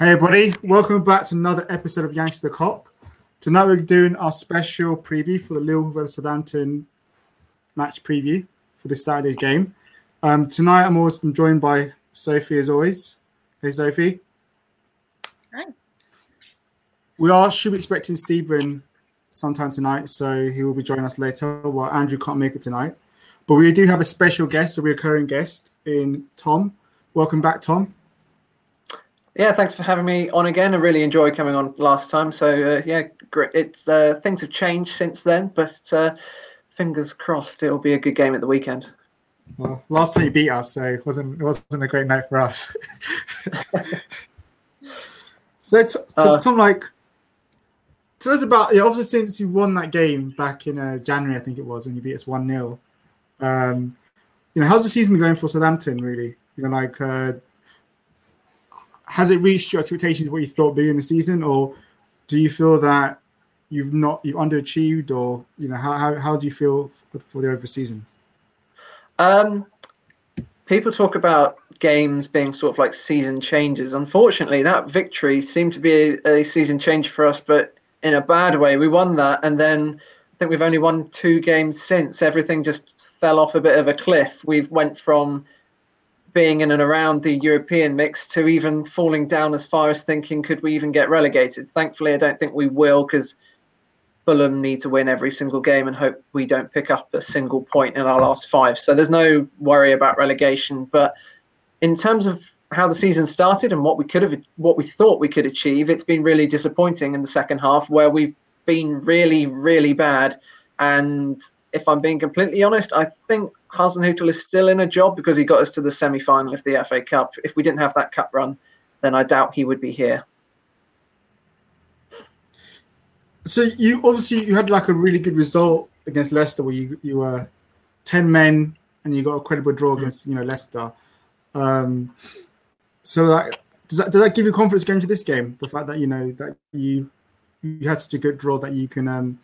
Hey everybody, welcome back to another episode of Yanks the Cop. Tonight we're doing our special preview for the Lille vs Southampton match preview for this Saturday's game. Um, tonight I'm also joined by Sophie as always. Hey Sophie. Hi. We are should be expecting Stephen sometime tonight, so he will be joining us later. While Andrew can't make it tonight, but we do have a special guest, a recurring guest in Tom. Welcome back, Tom. Yeah, thanks for having me on again. I really enjoyed coming on last time. So uh, yeah, great. It's uh, things have changed since then, but uh, fingers crossed it'll be a good game at the weekend. Well, last time you beat us, so it wasn't it wasn't a great night for us. so, t- Uh, Tom, like, tell us about yeah. Obviously, since you won that game back in uh, January, I think it was, when you beat us one 0 um, You know, how's the season been going for Southampton? Really, you know, like, uh, has it reached your expectations what you thought being in the season, or do you feel that you've not you've underachieved, or you know, how how, how do you feel for, for the over season? Um, people talk about games being sort of like season changes. Unfortunately, that victory seemed to be a, a season change for us, but in a bad way. We won that, and then I think we've only won two games since. Everything just fell off a bit of a cliff. We've went from being in and around the European mix to even falling down as far as thinking, could we even get relegated? Thankfully, I don't think we will because Fulham need to win every single game and hope we don't pick up a single point in our last five. So there's no worry about relegation. But in terms of how the season started and what we could have, what we thought we could achieve, it's been really disappointing in the second half where we've been really, really bad. And if I'm being completely honest, I think Hasenhüttl is still in a job because he got us to the semi-final of the FA Cup. If we didn't have that cup run, then I doubt he would be here. So you obviously you had like a really good result against Leicester where you you were ten men and you got a credible draw against you know Leicester. Um, so like does that does that give you confidence going to this game? The fact that you know that you you had such a good draw that you can um,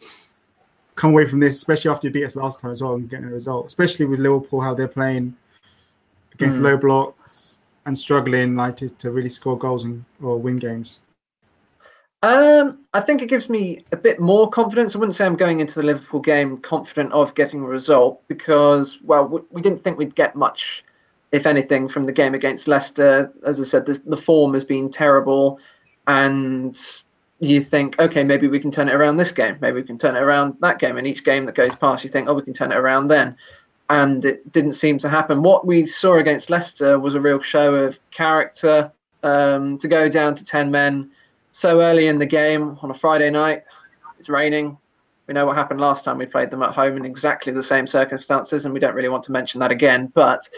come away from this, especially after you beat us last time as well and getting a result, especially with Liverpool how they're playing against Mm. low blocks and struggling like to, to really score goals and or win games. Um, I think it gives me a bit more confidence. I wouldn't say I'm going into the Liverpool game confident of getting a result because, well, we, we didn't think we'd get much, if anything, from the game against Leicester. As I said, the, the form has been terrible, and you think, okay, maybe we can turn it around this game. Maybe we can turn it around that game. And each game that goes past, you think, oh, we can turn it around then. And it didn't seem to happen. What we saw against Leicester was a real show of character um, to go down to 10 men so early in the game on a Friday night. It's raining. We know what happened last time we played them at home in exactly the same circumstances, and we don't really want to mention that again. But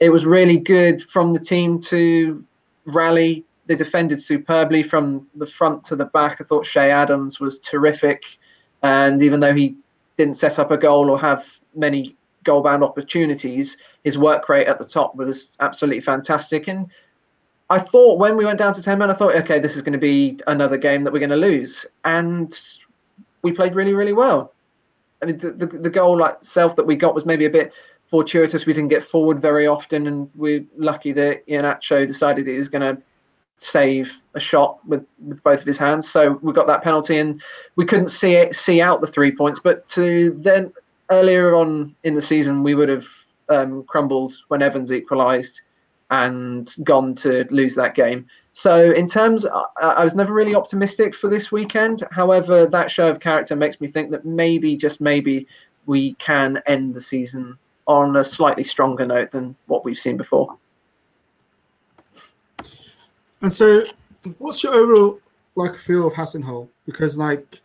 it was really good from the team to rally. They defended superbly from the front to the back. I thought Che Adams was terrific. And even though he didn't set up a goal or have many goal bound opportunities, his work rate at the top was absolutely fantastic. And I thought when we went down to 10 men, I thought, okay, this is going to be another game that we're going to lose. And we played really, really well. I mean, the, the, the goal itself that we got was maybe a bit fortuitous. We didn't get forward very often, and we're lucky that Iheanacho decided he was going to save a shot with, with both of his hands. So we got that penalty, and we couldn't see it, see out the three points. But to then earlier on in the season, we would have um, crumbled when Evans equalised and gone to lose that game. So in terms, I, I was never really optimistic for this weekend. However, that show of character makes me think that maybe, just maybe, we can end the season on a slightly stronger note than what we've seen before. And so, what's your overall like feel of Hasenhüttl? Because like,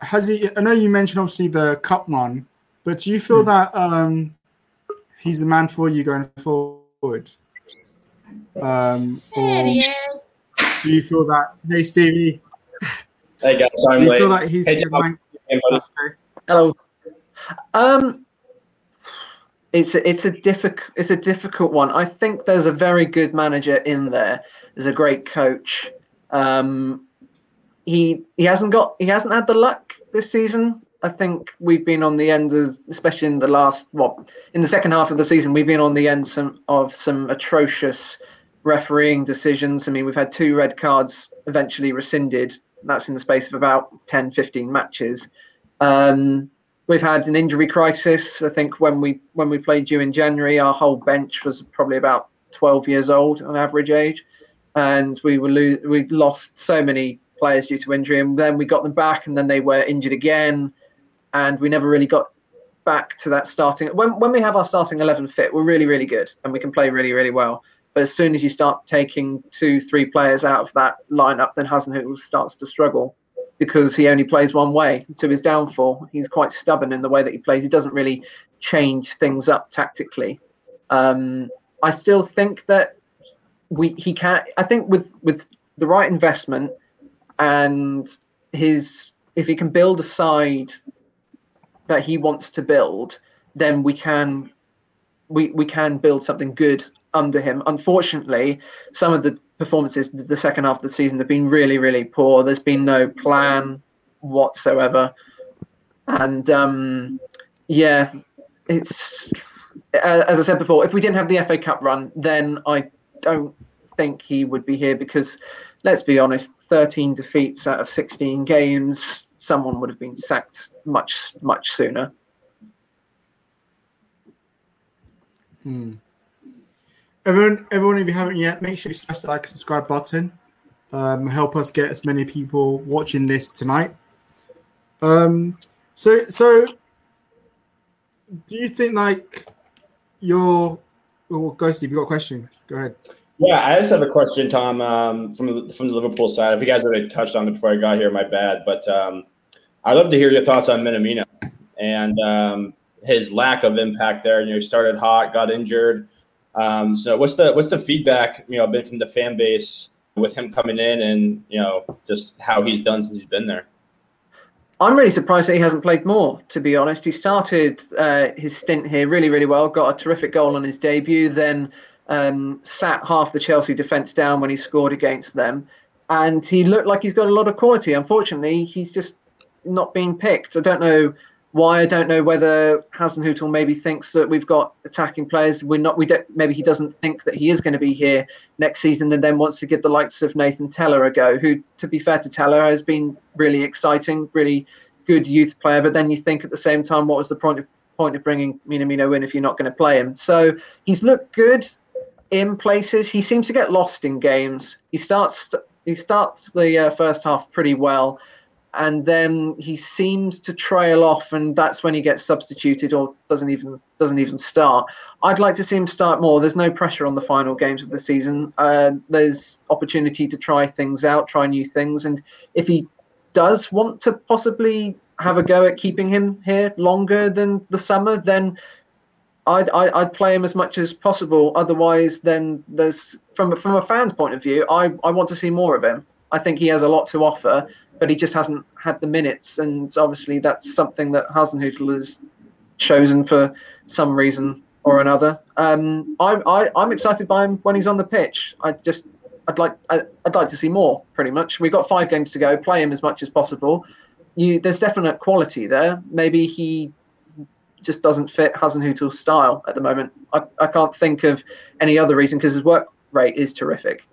has he? I know you mentioned obviously the cup run, but do you feel Hmm. that um, he's the man for you going forward? Um, There or he is. do you feel that? Hey, Stevie, Hey guys, I'm you late. feel like he's Hey, the Tom. man? Hey, buddy. Okay. Hello. Um, it's a, it's a difficult it's a difficult one. I think there's a very good manager in there. There's a great coach. Um, he he hasn't got he hasn't had the luck this season. I think we've been on the end of, especially in the last well, in the second half of the season, we've been on the end some of some atrocious refereeing decisions. I mean, we've had two red cards eventually rescinded. That's in the space of about 10, 15 matches. Um, we've had an injury crisis. I think when we when we played you in January, our whole bench was probably about 12 years old on average age, and we were lo- we lost so many players due to injury, and then we got them back, and then they were injured again, and we never really got back to that starting. When when we have our starting 11 fit, we're really really good, and we can play really really well. But as soon as you start taking two, three players out of that lineup, then Hasenhüttl starts to struggle because he only plays one way to his downfall. He's quite stubborn in the way that he plays. He doesn't really change things up tactically. Um, I still think that we he can. I think with with the right investment and his if he can build a side that he wants to build, then we can we we can build something good under him. Unfortunately, some of the performances the second half of the season have been really, really poor. There's been no plan whatsoever, and um, yeah, it's as I said before. If we didn't have the FA Cup run, then I don't think he would be here because, let's be honest, 13 defeats out of 16 games, someone would have been sacked much, much sooner. Hmm. Everyone, everyone, if you haven't yet, make sure you smash the like and subscribe button. Um, help us get as many people watching this tonight. Um, so, so do you think like your well, Ghosty, if you got a question, go ahead. Yeah, I just have a question, Tom, um, from the, from the Liverpool side. If you guys already touched on it before I got here, my bad. But um, I'd love to hear your thoughts on Minamino and um, his lack of impact there. You know, he started hot, got injured. Um, so what's the what's the feedback you know been from the fan base with him coming in and you know just how he's done since he's been there? I'm really surprised that he hasn't played more. To be honest, he started uh, his stint here really really well, got a terrific goal on his debut, then um, sat half the Chelsea defence down when he scored against them, and he looked like he's got a lot of quality. Unfortunately, he's just not being picked. I don't know why I don't know whether Hasenhüttl maybe thinks that we've got attacking players. We're not. We don't. Maybe he doesn't think that he is going to be here next season, and then wants to give the likes of Nathan Tella a go. Who, to be fair to Tella, has been really exciting, really good youth player. But then you think at the same time, what was the point of point of bringing Minamino in if you're not going to play him? So he's looked good in places. He seems to get lost in games. He starts. He starts the uh, first half pretty well and then he seems to trail off and that's when he gets substituted or doesn't even doesn't even start i'd like to see him start more there's no pressure on the final games of the season uh, there's opportunity to try things out try new things and if he does want to possibly have a go at keeping him here longer than the summer then I'd, I'd play him as much as possible. Otherwise, then there's from from a fan's point of view, I, I want to see more of him. I think he has a lot to offer, but he just hasn't had the minutes. And obviously, that's something that Hasenhüttl has chosen for some reason or another. Um, I, I, I'm excited by him when he's on the pitch. I just, I'd like, I, would like to see more. Pretty much, we've got five games to go. Play him as much as possible. You, there's definite quality there. Maybe he just doesn't fit Hasenhüttl's style at the moment. I, I can't think of any other reason because his work rate is terrific.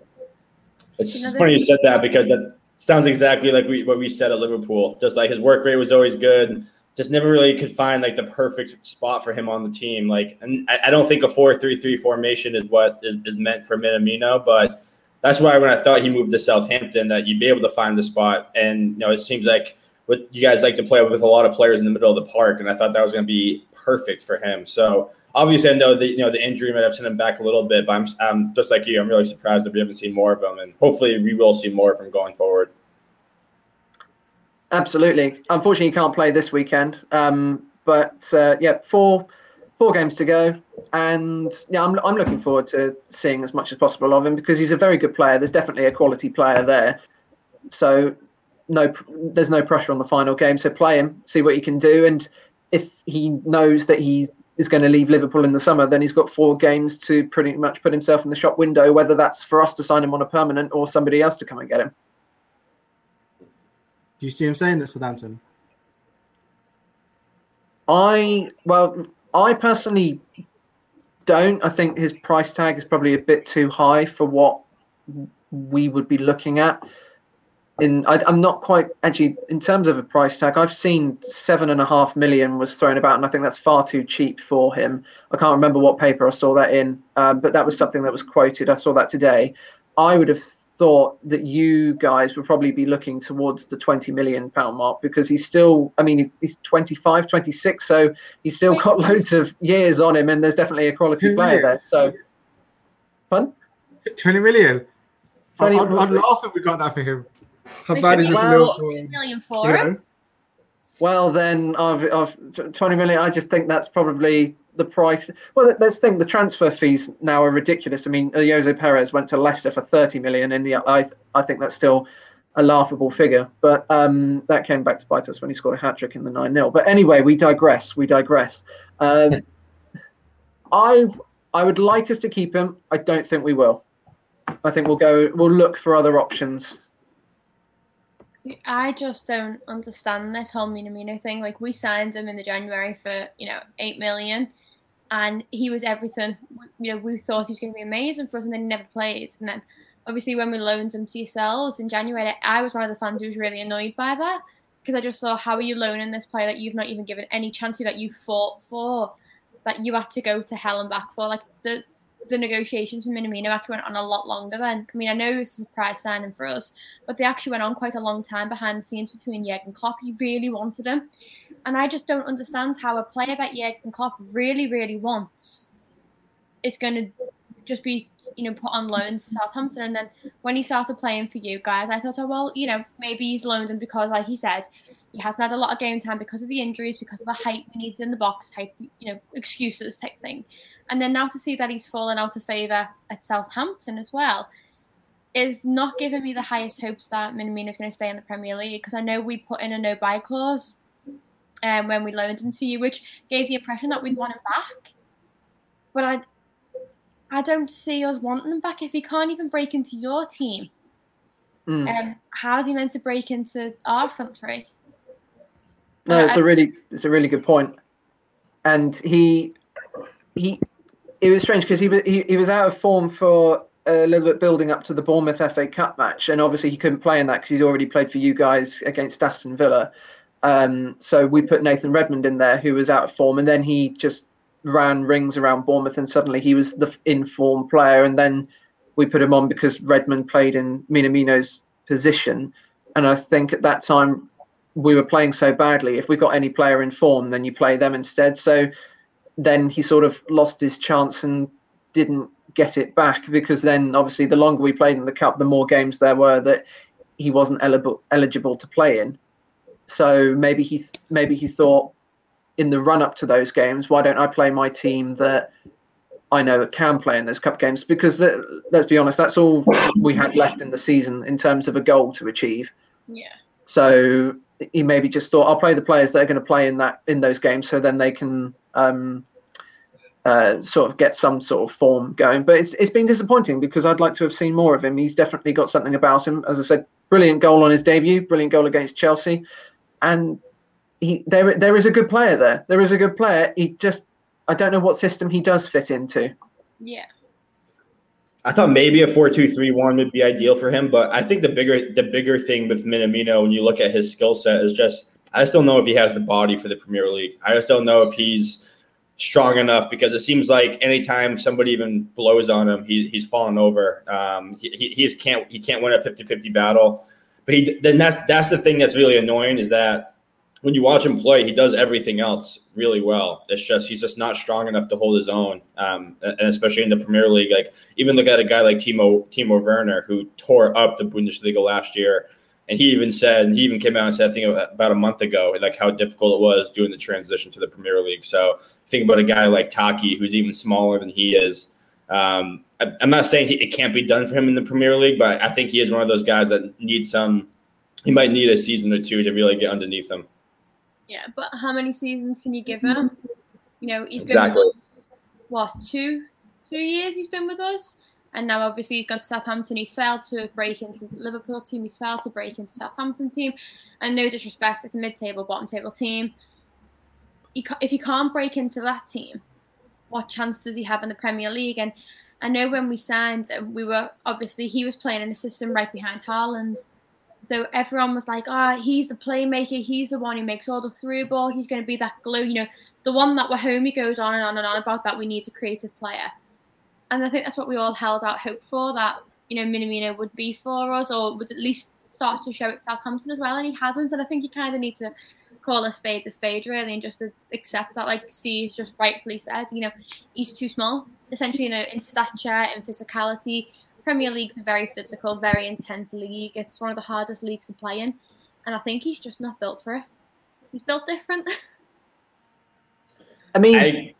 It's funny you said that because that sounds exactly like we, what we said at Liverpool. Just like his work rate was always good. Just never really could find like the perfect spot for him on the team. Like, and I, I don't think a four-three-three formation is what is, is meant for Minamino, but that's why when I thought he moved to Southampton, that you'd be able to find the spot. And you know, it seems like what you guys like to play with a lot of players in the middle of the park, and I thought that was going to be perfect for him. So obviously, I know that you know the injury might have sent him back a little bit, but I'm, I'm just like you. I'm really surprised that we haven't seen more of him, and hopefully, we will see more of him going forward. Absolutely. Unfortunately, he can't play this weekend. Um, but uh, yeah, four four games to go, and yeah, I'm I'm looking forward to seeing as much as possible of him because he's a very good player. There's definitely a quality player there. So no, there's no pressure on the final game. So play him, see what he can do, and if he knows that he's is going to leave Liverpool in the summer, then he's got four games to pretty much put himself in the shop window, whether that's for us to sign him on a permanent or somebody else to come and get him. Do you see him saying this, Southampton? I well, I personally don't. I think his price tag is probably a bit too high for what we would be looking at. In I, am not quite actually in terms of a price tag. I've seen seven and a half million was thrown about, and I think that's far too cheap for him. I can't remember what paper I saw that in, um, but that was something that was quoted. I saw that today. I would have thought that you guys would probably be looking towards the 20 million pound mark because he's still i mean he's 25 26 so he's still got loads of years on him and there's definitely a quality player there so fun 20 million 20 I'd, I'd laugh if we got that for him how They bad is could it for Liverpool? 40 million You for him. know? well then I've, I've 20 million i just think that's probably the price. Well let's think the transfer fees now are ridiculous. I mean Ayoze Perez went to leicester for 30 million and the, i i think that's still a laughable figure. But um that came back to bite us when he scored a hat trick in the 9-0 but anyway we digress we digress. Um i i would like us to keep him. I don't think we will. I think we'll go we'll look for other options. See, I just don't understand this whole Minamino thing. Like we signed him in the January for you know eight million, and he was everything. You know we thought he was going to be amazing for us, and then he never played. And then obviously when we loaned him to yourselves in January, I was one of the fans who was really annoyed by that because I just thought, how are you loaning this player that you've not even given any chance to, that you fought for, that you had to go to hell and back for? Like the the negotiations with Minamino actually went on a lot longer then. I mean, I know it was a surprise signing for us, but they actually went on quite a long time behind the scenes between Jurgen Klopp. He really wanted him. And I just don't understand how a player that Jurgen Klopp really, really wants is going to just be, you know, put on loan to Southampton. And then when he started playing for you guys, I thought, oh, well, you know, maybe he's loaned him because, like he said, he hasn't had a lot of game time because of the injuries, because of the height he needs in the box type, you know, excuses type thing. And then now to see that he's fallen out of favour at Southampton as well is not giving me the highest hopes that Minamino is going to stay in the Premier League because I know we put in a no buy clause um, when we loaned him to you, which gave the impression that we'd want him back. But I, I don't see us wanting him back if he can't even break into your team. Mm. Um, how is he meant to break into our front three? No, it's a really it's a really good point. And he he it was strange because he was he, he was out of form for a little bit building up to the Bournemouth FA Cup match, and obviously he couldn't play in that because he's already played for you guys against Aston Villa. Um, so we put Nathan Redmond in there, who was out of form, and then he just ran rings around Bournemouth, and suddenly he was the in form player. And then we put him on because Redmond played in Minamino's position, and I think at that time we were playing so badly. If we got any player in form, then you play them instead. So then he sort of lost his chance and didn't get it back because then obviously the longer we played in the cup, the more games there were that he wasn't eligible eligible to play in. So maybe he maybe he thought in the run up to those games, why don't I play my team that I know can play in those cup games? Because let's be honest, that's all we had left in the season in terms of a goal to achieve. Yeah. So he maybe just thought I'll play the players that are going to play in that in those games, so then they can um, uh, sort of get some sort of form going. But it's it's been disappointing because I'd like to have seen more of him. He's definitely got something about him. As I said, brilliant goal on his debut, brilliant goal against Chelsea, and he there there is a good player there. There is a good player. He just I don't know what system he does fit into. Yeah. I thought maybe a four-two-three-one would be ideal for him, but I think the bigger the bigger thing with Minamino when you look at his skill set is just I just don't know if he has the body for the Premier League. I just don't know if he's strong enough because it seems like anytime somebody even blows on him, he, he's falling over. Um, he, he, he just can't he can't win a 50-50 battle. But he then that's that's the thing that's really annoying is that when you watch him play, he does everything else really well. It's just he's just not strong enough to hold his own, um, and especially in the Premier League. Like even look at a guy like Timo Timo Werner who tore up the Bundesliga last year, and he even said and he even came out and said I think about a month ago like how difficult it was doing the transition to the Premier League. So think about a guy like Taki who's even smaller than he is. Um, I, I'm not saying he, it can't be done for him in the Premier League, but I think he is one of those guys that needs some. He might need a season or two to really get underneath him. Yeah, but how many seasons can you give mm-hmm. him? You know, he's Exactly. been with us, what two two years he's been with us, and now obviously he's gone to Southampton. He's failed to break into the Liverpool team. He's failed to break into Southampton team, and no disrespect, it's a mid-table, bottom-table team. You ca- if you can't break into that team, what chance does he have in the Premier League? And I know when we signed, uh, we were obviously he was playing in the system right behind Haaland. So everyone was like, "Oh, he's the playmaker. He's the one who makes all the through balls. He's going to be that glue." You know, the one that Wahomey goes on and on and on about that we need a creative player. And I think that's what we all held out hope for that you know Minamino would be for us, or would at least start to show at Southampton as well. And he hasn't. And I think you kind of need to call a spade a spade really, and just accept that, like Steve just rightfully says, you know, he's too small. Essentially, you know, in stature, in physicality. Premier League's a very physical, very intense league. It's one of the hardest leagues to play in, and I think he's just not built for it. He's built different. I mean, I,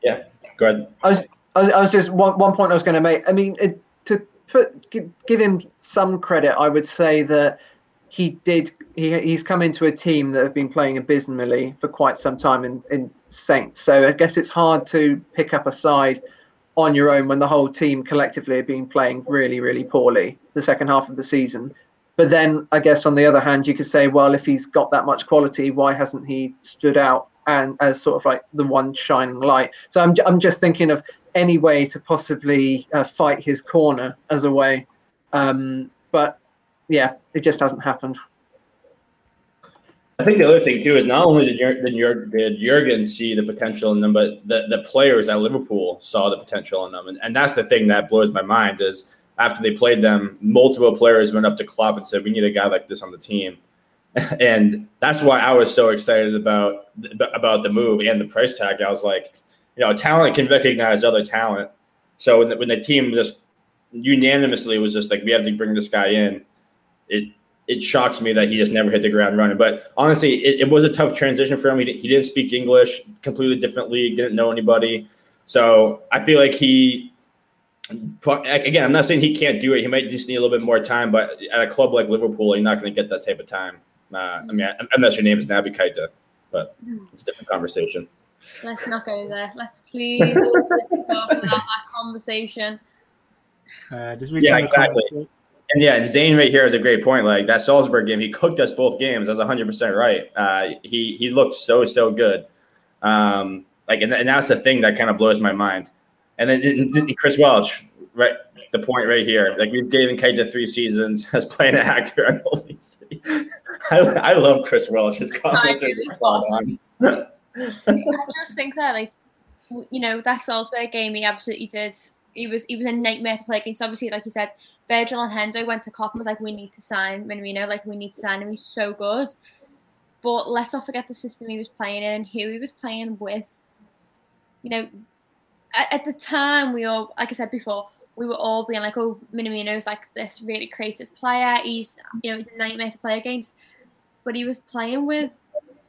yeah, go ahead. I was, I was, I was just one, one point I was going to make. I mean, it, to put give, give him some credit, I would say that he did. He, he's come into a team that have been playing abysmally for quite some time in, in Saints. So I guess it's hard to pick up a side on your own when the whole team collectively have been playing really, really poorly the second half of the season. But then I guess on the other hand, you could say, well, if he's got that much quality, why hasn't he stood out and as sort of like the one shining light? So I'm I'm just thinking of any way to possibly uh, fight his corner as a way. Um, but yeah, it just hasn't happened. I think the other thing too is not only did, did Jurgen see the potential in them, but the, the players at Liverpool saw the potential in them, and, and that's the thing that blows my mind is after they played them, multiple players went up to Klopp and said, "We need a guy like this on the team," and that's why I was so excited about about the move and the price tag. I was like, you know, talent can recognize other talent. So when the, when the team just unanimously was just like, we have to bring this guy in, it it shocks me that he just never hit the ground running. But honestly, it, it was a tough transition for him. He, he didn't speak English, completely different league, didn't know anybody. So I feel like he, again, I'm not saying he can't do it. He might just need a little bit more time. But at a club like Liverpool, you're not going to get that type of time. Uh, I mean, unless your name is Naby Keita, but it's a different conversation. Let's not go there. Let's please talk about that conversation. Uh, just yeah, exactly. And yeah, Zane right here is a great point. Like that Salzburg game, he cooked us both games. That's 100 percent right. Uh, he he looked so so good. Um, like and, and that's the thing that kind of blows my mind. And then and, and Chris Welch, right? The point right here. Like we've given Keita three seasons as playing an actor on City. I, I love Chris Welch. His comments are spot on. I just think that, like, you know, that Salzburg game, he absolutely did. He was he was a nightmare to play against. Obviously, like you said, Virgil and Hendo went to Klopp and was like, "We need to sign Minamino. Like, we need to sign him. He's so good." But let's not forget the system he was playing in who he was playing with. You know, at, at the time, we all, like I said before, we were all being like, "Oh, Minamino's like this really creative player. He's, you know, he's a nightmare to play against." But he was playing with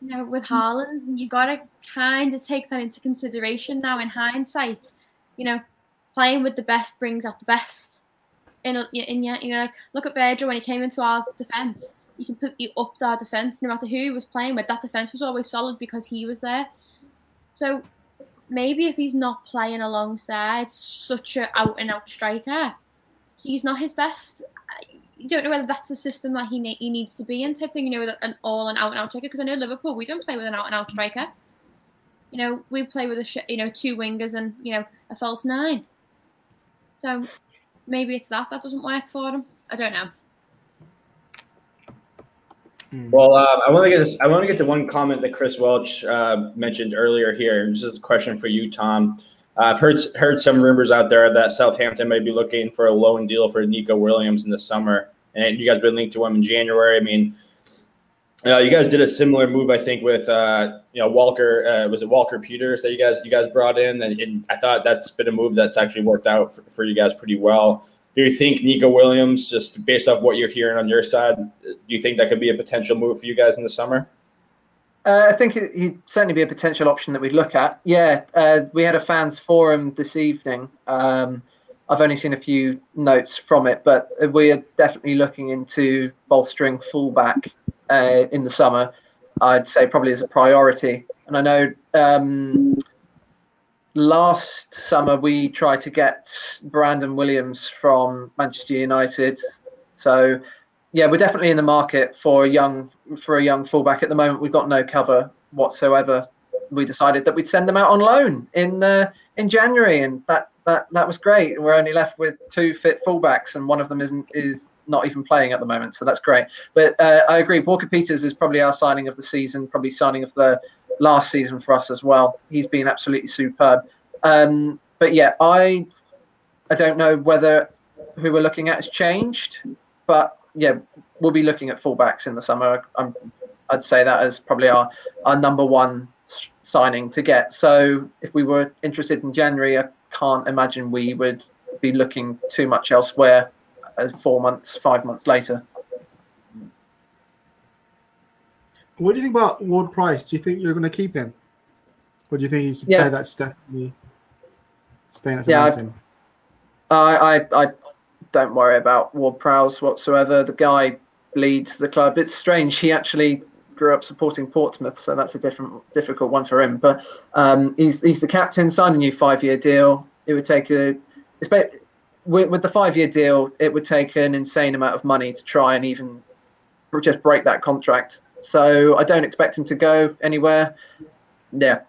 you know, with Haaland, and you got to kind of take that into consideration now in hindsight. You know, playing with the best brings out the best. In, in yeah, you know, look at Virgil when he came into our defense. You can put you up our defense no matter who he was playing with. That defense was always solid because he was there. So maybe if he's not playing alongside such a out and out striker, he's not his best you don't know whether that's a system that he he needs to be in type thing. You know, an all and out and out striker. Because I know Liverpool, we don't play with an out and out striker. You know, we play with a sh- you know two wingers and you know a false nine. So maybe it's that that doesn't work for him. I don't know. Hmm. Well, uh, I want to get this, I want to get to one comment that Chris Welch uh, mentioned earlier here. This is a question for you, Tom. Uh, I've heard heard some rumors out there that Southampton may be looking for a loan deal for Neco Williams in the summer, and you guys been linked to him in January. I mean, uh, you guys did a similar move, I think, with uh, you know Walker. Uh, was it Walker Peters that you guys you guys brought in? And, and, I thought that's been a move that's actually worked out for, for, you guys pretty well. Do you think Neco Williams, just based off what you're hearing on your side, do you think that could be a potential move for you guys in the summer? Uh, I think he'd certainly be a potential option that we'd look at. Yeah, uh, we had a fans forum this evening. Um, I've only seen a few notes from it, but we are definitely looking into bolstering fullback uh, in the summer. I'd say probably as a priority. And I know um, last summer we tried to get Brandon Williams from Manchester United. So yeah, we're definitely in the market for a young for a young fullback. At the moment, we've got no cover whatsoever we decided that we'd send them out on loan in uh, in January, and that that that was great. We're only left with two fit fullbacks, and one of them isn't is not even playing at the moment, so that's great. But uh, I agree, Walker Peters is probably our signing of the season, probably signing of the last season for us as well. He's been absolutely superb. Um, but yeah, I I don't know whether who we're looking at has changed, but yeah, we'll be looking at fullbacks in the summer. I'm, I'd say that as probably our our number one signing to get. So if we were interested in January, I can't imagine we would be looking too much elsewhere as four months, five months later. What do you think about Ward Prowse? Do you think you're going to keep him? Or do you think he's Yeah. player that's definitely staying at Yeah, Southampton? I, I, I don't worry about Ward Prowse whatsoever. The guy leads the club. It's strange. He actually grew up supporting Portsmouth, so that's a different, difficult one for him. But um, he's he's the captain. Signed a new five-year deal. It would take a, with, with the five-year deal, it would take an insane amount of money to try and even just break that contract. So I don't expect him to go anywhere. Yeah,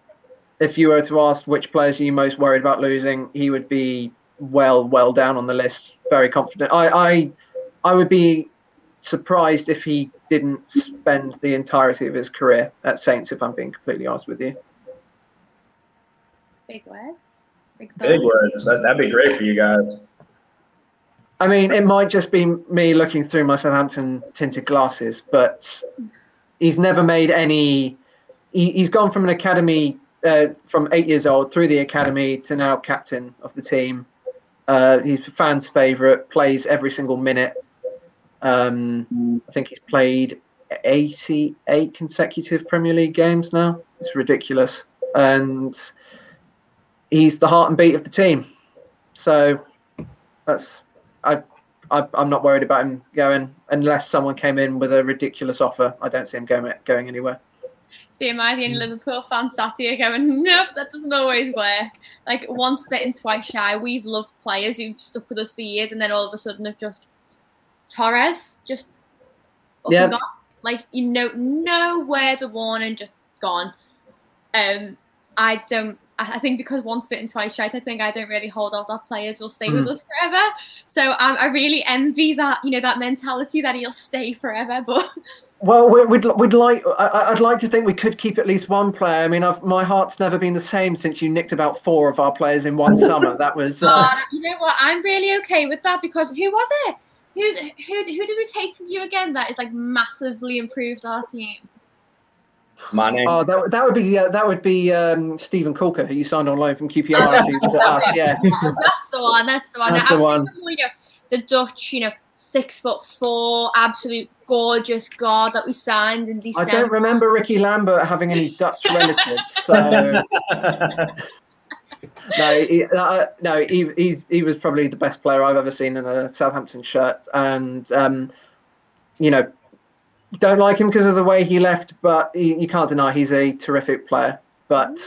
if you were to ask which players are you most worried about losing, he would be well, well down on the list. Very confident. I, I, I would be surprised if he didn't spend the entirety of his career at Saints. If I'm being completely honest with you. Big words. Big, Big words. That, that'd be great for you guys. I mean, it might just be me looking through my Southampton tinted glasses, but he's never made any. He, he's gone from an academy, uh, from eight years old through the academy to now captain of the team. Uh, he's fans' favourite, plays every single minute. Um, I think he's played 88 consecutive Premier League games now. It's ridiculous. And he's the heart and beat of the team. So that's I, I I'm not worried about him going unless someone came in with a ridiculous offer. I don't see him going going anywhere. See, am I the only Liverpool fan sat here going, nope, that doesn't always work. Like, once bitten, twice shy. We've loved players who've stuck with us for years and then all of a sudden have just. Torres, just. Up Yeah. and gone. Like, you know, no word of warning, just gone. Um, I don't. I think because once bitten, twice shy, I think I don't really hold off that players will stay with us forever. So um, I really envy that, you know, that mentality that he'll stay forever. But Well, we- we'd we'd like I- I'd like to think we could keep at least one player. I mean, I've, my heart's never been the same since you nicked about four of our players in one summer. That was uh, Uh, you know what? I'm really okay with that because who was it? Who's who? Who did we take from you again? That is like massively improved our team. My oh that, that would be uh, that would be um, Stephen Coulker, who you signed on loan from QPR. who was us, yeah. That's the one. That's the one. That's I the one. thinking, you know, the Dutch, you know, six foot four, absolute gorgeous god that we signed in December. I don't remember Ricky Lambert having any Dutch relatives, so no, he, uh, no, he, he's he was probably the best player I've ever seen in a Southampton shirt, and um, you know, don't like him because of the way he left, but you, can't deny he's a terrific player. But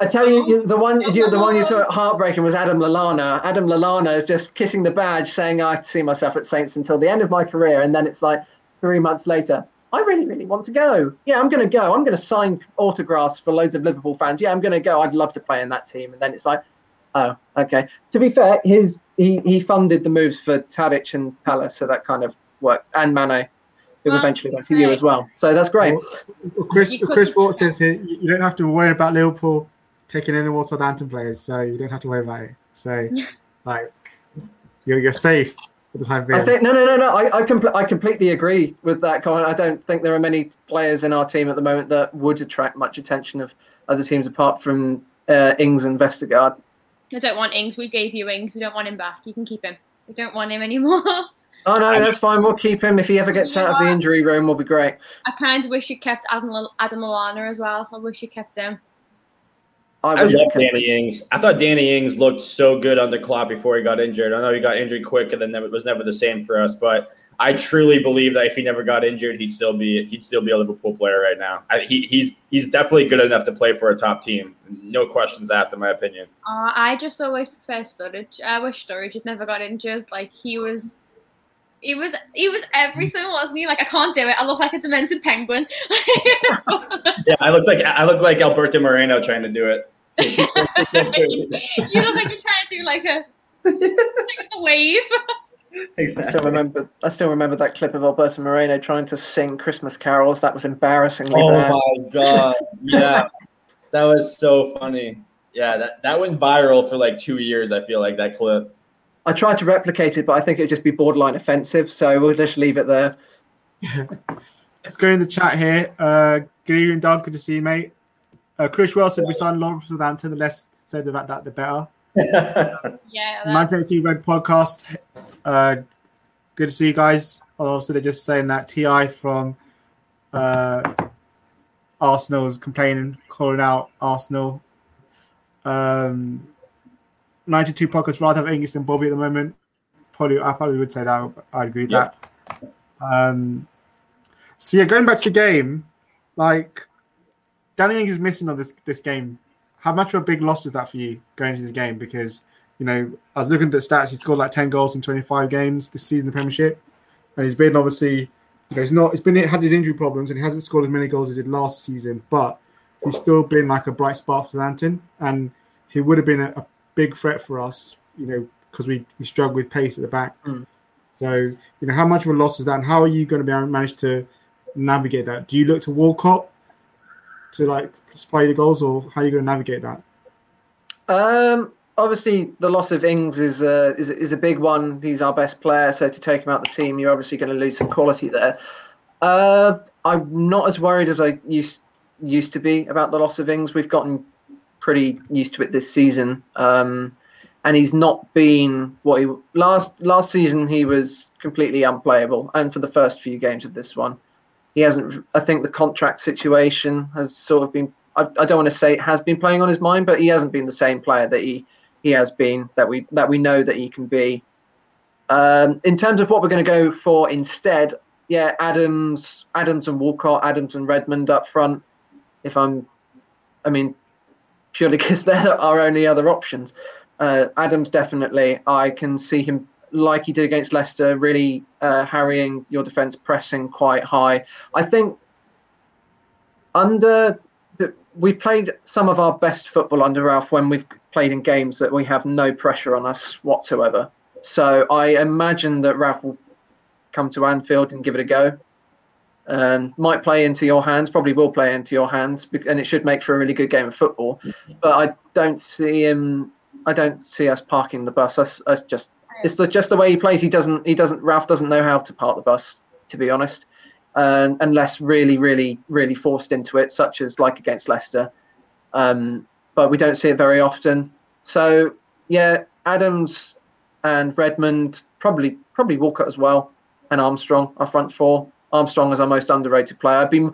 I tell you, the one you, the one you saw at heartbreaking was Adam Lallana. Adam Lallana is just kissing the badge, saying, "I see myself at Saints until the end of my career," and then it's like three months later. I really, really want to go. Yeah, I'm going to go. I'm going to sign autographs for loads of Liverpool fans. Yeah, I'm going to go. I'd love to play in that team. And then it's like, oh, okay. To be fair, his he, he funded the moves for Tadic and Pellè, so that kind of worked, and Mane, who Well, eventually went to you as well. So that's great. Well, Chris You Chris Watt says here you you don't have to worry about Liverpool taking any more Southampton players, so you don't have to worry about it. So, like, you're you're safe for the time being. I think no, no, no, no. I I, compl- I completely agree with that comment. I don't think there are many players in our team at the moment that would attract much attention of other teams apart from uh, Ings and Vestergaard. I don't want Ings. We gave you Ings. We don't want him back. You can keep him. We don't want him anymore. Oh no, that's fine. We'll keep him if he ever gets out of the injury room. We'll be great. I kind of wish you kept Adam, Adam Lallana as well. I wish you kept him. I I love Danny Ings. I thought Danny Ings looked so good under Klopp before he got injured. I know he got injured quick, and then it was never the same for us. But I truly believe that if he never got injured, he'd still be he'd still be a Liverpool player right now. I, he, he's he's definitely good enough to play for a top team. No questions asked, in my opinion. Uh, I just always prefer Sturridge. I wish Sturridge had never got injured. Like he was, He was it was everything, mm. wasn't he? Like I can't do it. I look like a demented penguin. yeah, I look like I look like Alberto Moreno trying to do it. you look like you're trying to do like a, like a wave. Exactly. I still remember. I still remember that clip of Alberto Moreno trying to sing Christmas carols. That was embarrassingly oh bad. my god! Yeah, that was so funny. Yeah, that that went viral for like two years. I feel like that clip. I tried to replicate it, but I think it'd just be borderline offensive. So we'll just leave it there. Let's go in the chat here. Uh, good evening, Doug. Good to see you, mate. Uh, Chris Wilson, we signed Lovren from Southampton. The less said about that, the better. yeah. Manchester Red podcast. Uh, good to see you guys. Obviously, they're just saying that Ti from uh, Arsenal is complaining, calling out Arsenal. Um, 92 podcast rather have Angus and Bobby at the moment. Probably, I probably would say that. I'd agree with yep. that. Um, so yeah, going back to the game, like Danny Ings is missing on this this game. How much of a big loss is that for you going into this game? Because you know, I was looking at the stats. He scored like ten goals in twenty five games this season in the Premiership, and he's been obviously, you know, he's not. He's been had his injury problems, and he hasn't scored as many goals as he did last season. But he's still been like a bright spark for Southampton, and he would have been a, a big threat for us, you know, because we, we struggle with pace at the back. Mm. So, you know, how much of a loss is that? And how are you going to be able to manage to navigate that? Do you look to Walcott to like supply the goals, or how are you going to navigate that? Um, obviously, the loss of Ings is a, is, is a big one. He's our best player, so to take him out the team, you're obviously going to lose some quality there. Uh, I'm not as worried as I used used to be about the loss of Ings. We've gotten pretty used to it this season. Um, and he's not been what he last last season. He was completely unplayable, and for the first few games of this one, he hasn't. I think the contract situation has sort of been. I, I don't want to say it has been playing on his mind, but he hasn't been the same player that he he has been that we that we know that he can be. Um, in terms of what we're going to go for instead, yeah, Adams, Adams and Walcott, Adams and Redmond up front. If I'm, I mean, purely because they're our only other options. Uh, Adams definitely, I can see him like he did against Leicester, really uh, harrying your defence, pressing quite high. I think under we've played some of our best football under Ralph when we've played in games that we have no pressure on us whatsoever. So I imagine that Ralph will come to Anfield and give it a go. Um, might play into your hands, probably will play into your hands, and it should make for a really good game of football. But I don't see him. I don't see us parking the bus. Us, us just it's the, just the way he plays. He doesn't. He doesn't. Ralph doesn't know how to park the bus, to be honest, um, unless really, really, really forced into it, such as like against Leicester. Um, but we don't see it very often. So yeah, Adams and Redmond probably probably Walcott as well, and Armstrong, our front four. Armstrong as our most underrated player. I'd be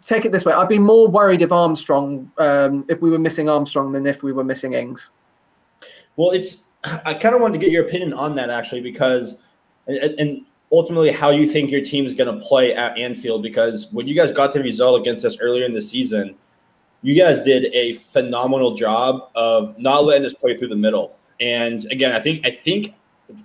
take it this way. I'd be more worried if Armstrong, um, if we were missing Armstrong, than if we were missing Ings. Well, it's I kind of wanted to get your opinion on that actually because, and ultimately how you think your team is going to play at Anfield because when you guys got the result against us earlier in the season, you guys did a phenomenal job of not letting us play through the middle. And again, I think I think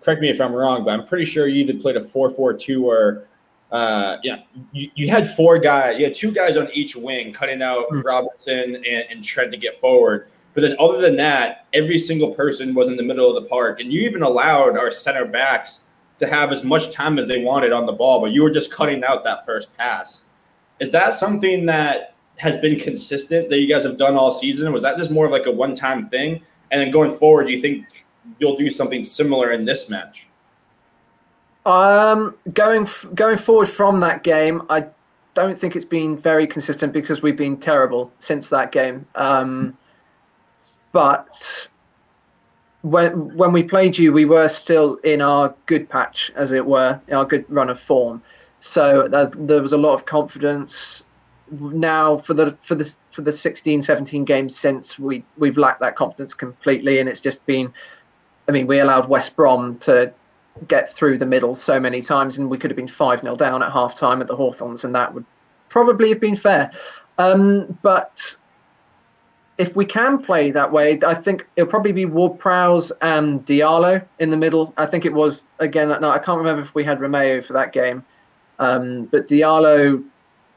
correct me if I'm wrong, but I'm pretty sure you either played a 4-4-2 or uh, yeah, you, you had four guys, you had two guys on each wing cutting out mm. Robertson and, and Trent to get forward. But then, other than that, every single person was in the middle of the park, and you even allowed our center backs to have as much time as they wanted on the ball, but you were just cutting out that first pass. Is that something that has been consistent that you guys have done all season? Was that just more of like a one-time thing? And then going forward, do you think you'll do something similar in this match? Um, going going forward from that game, I don't think it's been very consistent because we've been terrible since that game. Um, but when when we played you, we were still in our good patch, as it were, in our good run of form. So there was a lot of confidence. Now for the for the for the 16, 17 games since we we've lacked that confidence completely, and it's just been. I mean, we allowed West Brom to get through the middle so many times, and we could have been 5 0 down at half time at the Hawthorns, and that would probably have been fair. Um, but if we can play that way, I think it'll probably be Ward Prowse and Diallo in the middle. I think it was again. No, I can't remember if we had Romeu for that game, um, but Diallo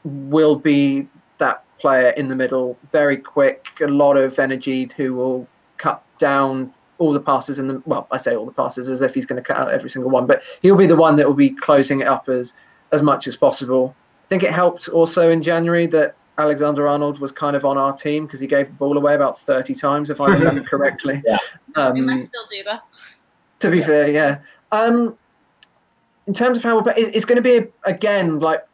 will be that player in the middle, very quick, a lot of energy, who will cut down all the passes in the. Well, I say all the passes as if he's going to cut out every single one, but he'll be the one that will be closing it up as as much as possible. I think it helped also in January that Alexander Arnold was kind of on our team because he gave the ball away about 30 times, if I remember correctly. Yeah. we might Um, still do that. to be fair, yeah. Um, in terms of how we'll play, it's going to be a, again like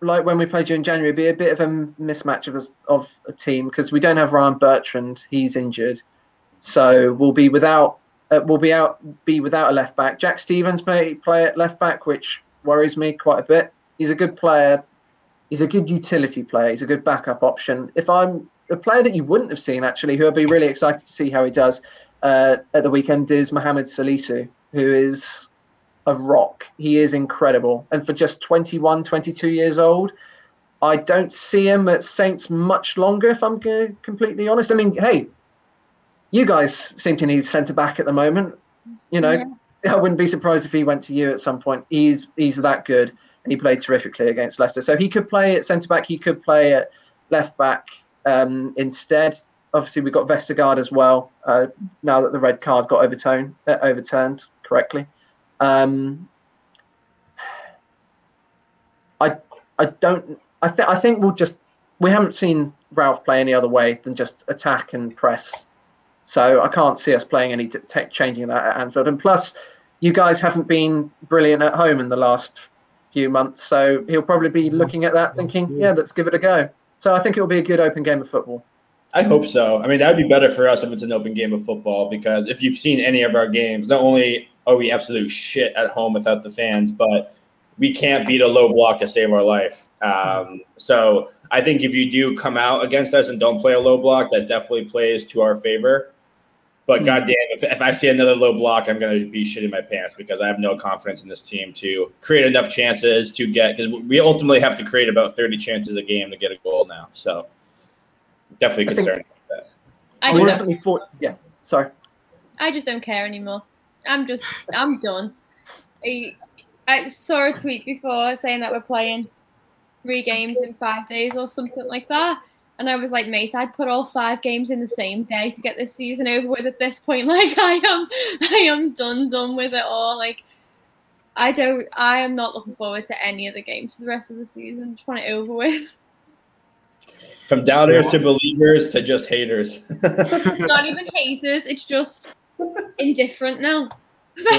like when we played you in January, be a bit of a mismatch of a, of a team because we don't have Ryan Bertrand; he's injured, so we'll be without uh, we'll be out be without a left back. Jack Stephens may play at left back, which worries me quite a bit. He's a good player. He's a good utility player. He's a good backup option. If I'm a player that you wouldn't have seen actually, who I'd be really excited to see how he does uh, at the weekend is Mohamed Salisu, who is a rock. He is incredible. And for just 21, 22 years old, I don't see him at Saints much longer, if I'm completely honest. I mean, hey, you guys seem to need centre back at the moment. You know, Yeah. I wouldn't be surprised if he went to you at some point. He's he's that good, and he played terrifically against Leicester. So he could play at centre back. He could play at left back um, instead. Obviously, we've got Vestergaard as well. Uh, now that the red card got overturned, uh, overturned correctly. Um, I I don't. I think I think we'll just. We haven't seen Ralph play any other way than just attack and press. So I can't see us playing any t- t- changing that at Anfield. And plus, you guys haven't been brilliant at home in the last few months. So he'll probably be looking at that, thinking, "Yeah, let's give it a go." So I think it'll be a good open game of football. I hope so. I mean, that would be better for us if it's an open game of football because if you've seen any of our games, not only are we absolute shit at home without the fans, but we can't beat a low block to save our life. Um, so I think if you do come out against us and don't play a low block, that definitely plays to our favor. But Hmm. goddamn, if, if I see another low block, I'm going to be shitting my pants because I have no confidence in this team to create enough chances to get because we ultimately have to create about 30 chances a game to get a goal now. So definitely I think- concerned. I we just, definitely thought, yeah. Sorry. I just don't care anymore. I'm just, I'm done. I, I saw a tweet before saying that we're playing three games in five days or something like that. And I was like, mate, I'd put all five games in the same day to get this season over with at this point. Like I am I am done, done with it all. Like I don't I am not looking forward to any of the games for the rest of the season. Just want it over with. From doubters to believers to just haters. Not even haters, it's just indifferent now.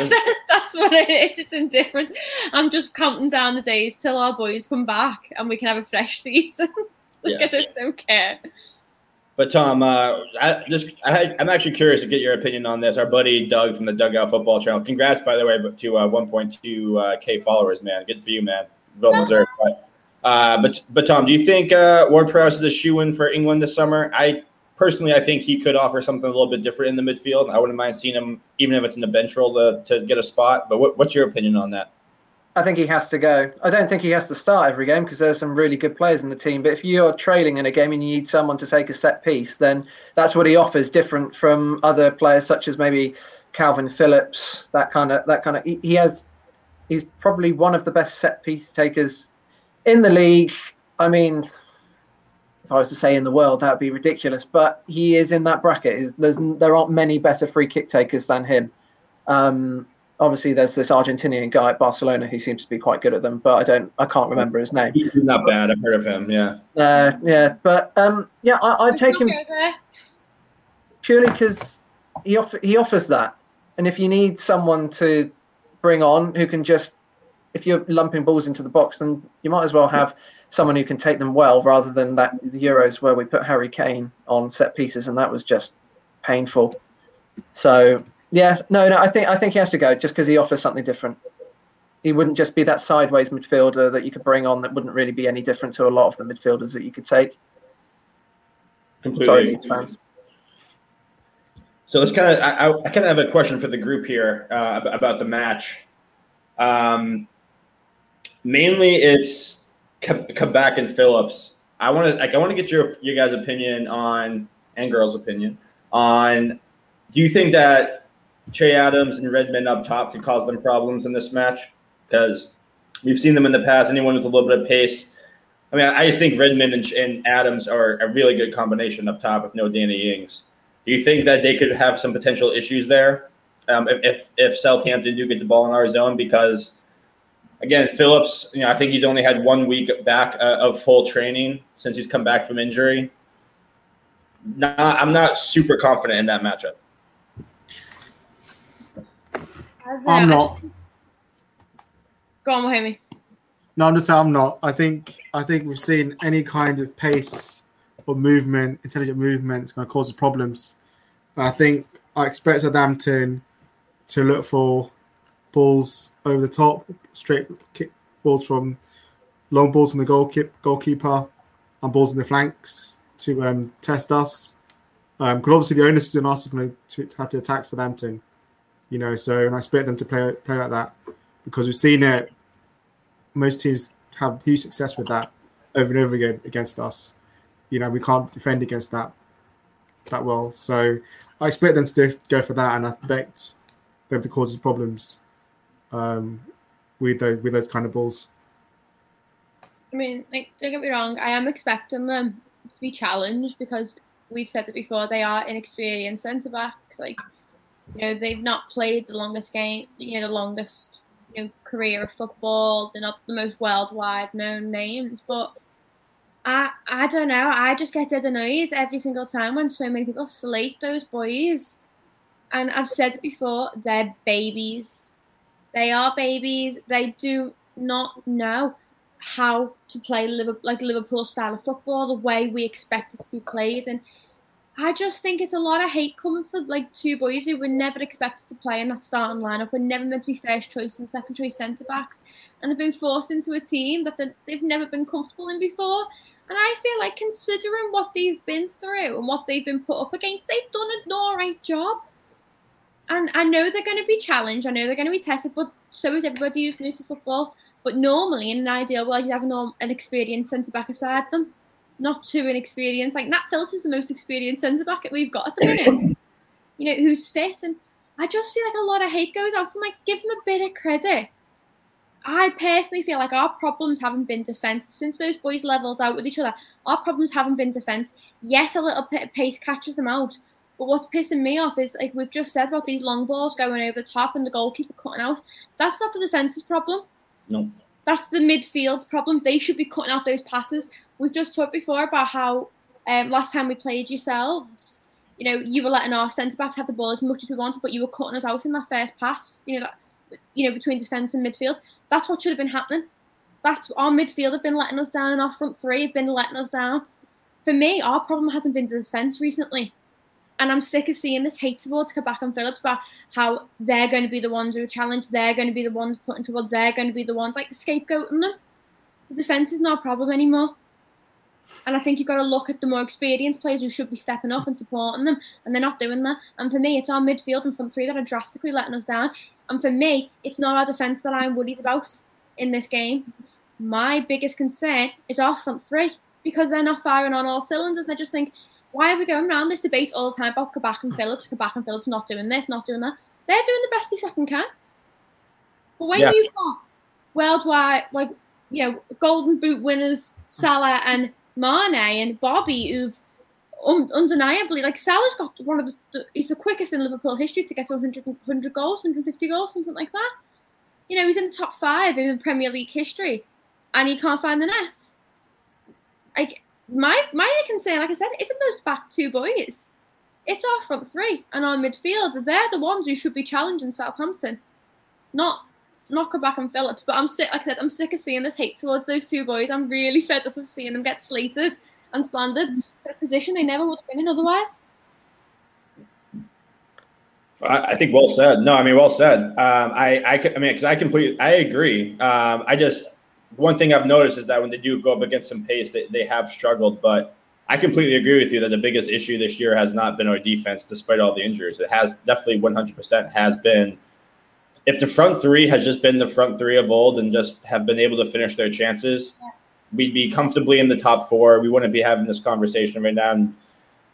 That's what it is. It's indifferent. I'm just counting down the days till our boys come back and we can have a fresh season. Yeah. I don't. But Tom, uh, I just I, I'm actually curious to get your opinion on this. Our buddy Doug from the Dugout Football Channel. Congrats, by the way, to uh, 1.2 uh, k followers, man. Good for you, man. Well deserved. But, uh, but but Tom, do you think uh, Ward Prowse is a shoe in for England this summer? I personally, I think he could offer something a little bit different in the midfield. I wouldn't mind seeing him, even if it's in the bench role, to, to get a spot. But what, what's your opinion on that? I think he has to go. I don't think he has to start every game because there are some really good players in the team. But if you're trailing in a game and you need someone to take a set piece, then that's what he offers, different from other players such as maybe Kalvin Phillips. That kind of that kind of. He, he has. He's probably one of the best set piece takers in the league. I mean, if I was to say in the world, that would be ridiculous. But he is in that bracket. There's there aren't many better free kick takers than him. Um, obviously there's this Argentinian guy at Barcelona who seems to be quite good at them, but I don't, I can't remember his name. He's not bad. I've heard of him. Yeah. Uh, yeah, but um, yeah, I, I'd take him purely because he off- he offers that, and if you need someone to bring on who can just, if you're lumping balls into the box, then you might as well have someone who can take them well rather than that the Euros where we put Harry Kane on set pieces and that was just painful. So yeah, no, no, I think I think he has to go just because he offers something different. He wouldn't just be that sideways midfielder that you could bring on that wouldn't really be any different to a lot of the midfielders that you could take. Completely. Sorry, Leeds fans. So let's kind of, I, I, kind of have a question for the group here uh, about the match. Um, mainly, it's Kabak and Phillips. I want to, like, I want to get your your guys' opinion on and girls' opinion on do you think that Che Adams and Redmond up top could cause them problems in this match? Because we've seen them in the past. Anyone with a little bit of pace. I mean, I just think Redmond and, and Adams are a really good combination up top with no Danny Ings. Do you think that they could have some potential issues there um, if if Southampton do get the ball in our zone? Because again, Phillips, you know, I think he's only had one week back uh, of full training since he's come back from injury. Not, I'm not super confident in that matchup. I'm not. Go on, Mohemi. No, I'm just saying I'm not. I think I think we've seen any kind of pace or movement, intelligent movement, is going to cause problems. And I think I expect Southampton to look for balls over the top, straight kick balls from long balls from the goalkeeper, goalkeeper and balls in the flanks to um, test us. Because um, obviously the onus is on us to have to attack Southampton you know. So and I expect them to play play like that because we've seen it. Most teams have huge success with that over and over again against us. You know, we can't defend against that that well. So I expect them to do, go for that, and I expect them to cause us problems um, with those, with those kind of balls. I mean, like, don't get me wrong. I am expecting them to be challenged because we've said it before. They are inexperienced centre backs. Like you know, they've not played the longest game, you know, the longest you know, career of football. They're not the most worldwide known names, but I I don't know. I just get dead annoyed every single time when so many people slate those boys. And I've said it before, they're babies. They are babies. They do not know how to play Liverpool, like Liverpool style of football, the way we expect it to be played. And I just think it's a lot of hate coming for like two boys who were never expected to play in that starting lineup, were never meant to be first choice and second choice centre backs, and they've been forced into a team that they've never been comfortable in before. And I feel like considering what they've been through and what they've been put up against, they've done an all right job. And I know they're going to be challenged. I know they're going to be tested, but so is everybody who's new to football. But normally, in an ideal world, you'd have an, an experienced centre back aside them not too inexperienced. Like Nat Phillips is the most experienced centre back that we've got at the minute. you know, who's fit, and I just feel like a lot of hate goes out. I'm like, give them a bit of credit. I personally feel like our problems haven't been defence since those boys levelled out with each other. Our problems haven't been defence. Yes, a little bit of pace catches them out, but what's pissing me off is like we've just said about these long balls going over the top and the goalkeeper cutting out. That's not the defence's problem. No. That's the midfield's problem. They should be cutting out those passes. We've just talked before about how um, last time we played yourselves, you know, you were letting our centre backs have the ball as much as we wanted, but you were cutting us out in that first pass. You know, that you know between defence and midfield. That's what should have been happening. That's our midfield have been letting us down, and our front three have been letting us down. For me, our problem hasn't been the defence recently. And I'm sick of seeing this hate towards Kabak and Phillips about how they're going to be the ones who are challenged, they're going to be the ones put in trouble, they're going to be the ones like scapegoating them. The defence is not a problem anymore. And I think you've got to look at the more experienced players who should be stepping up and supporting them, and they're not doing that. And for me, it's our midfield and front three that are drastically letting us down. And for me, it's not our defence that I'm worried about in this game. My biggest concern is our front three because they're not firing on all cylinders. And I just think, why are we going around this debate all the time about Kabak and Phillips? Kabak and Phillips not doing this, not doing that. They're doing the best they fucking can. But when yeah. you've got worldwide, like you know, Golden Boot winners Salah and Mane and Bobby, who've un- undeniably like Salah's got one of the, the, he's the quickest in Liverpool history to get to 100, 100 goals, 150 goals, something like that. You know, he's in the top five in Premier League history, and he can't find the net. Like my my concern, like I said, isn't those back two boys. It's our front three and our midfield. They're the ones who should be challenging Southampton, not not Kabak and Phillips. But I'm sick. Like I said, I'm sick of seeing this hate towards those two boys. I'm really fed up of seeing them get slated and slandered for a position they never would have been in otherwise. I, think well said. No, I mean well said. Um, I, I, I mean, because I completely, I agree. Um, I just one thing I've noticed is that when they do go up against some pace, they, they have struggled. But I completely agree with you that the biggest issue this year has not been our defense, despite all the injuries. It has definitely 100% has been. If the front three has just been the front three of old and just have been able to finish their chances, we'd be comfortably in the top four. We wouldn't be having this conversation right now. And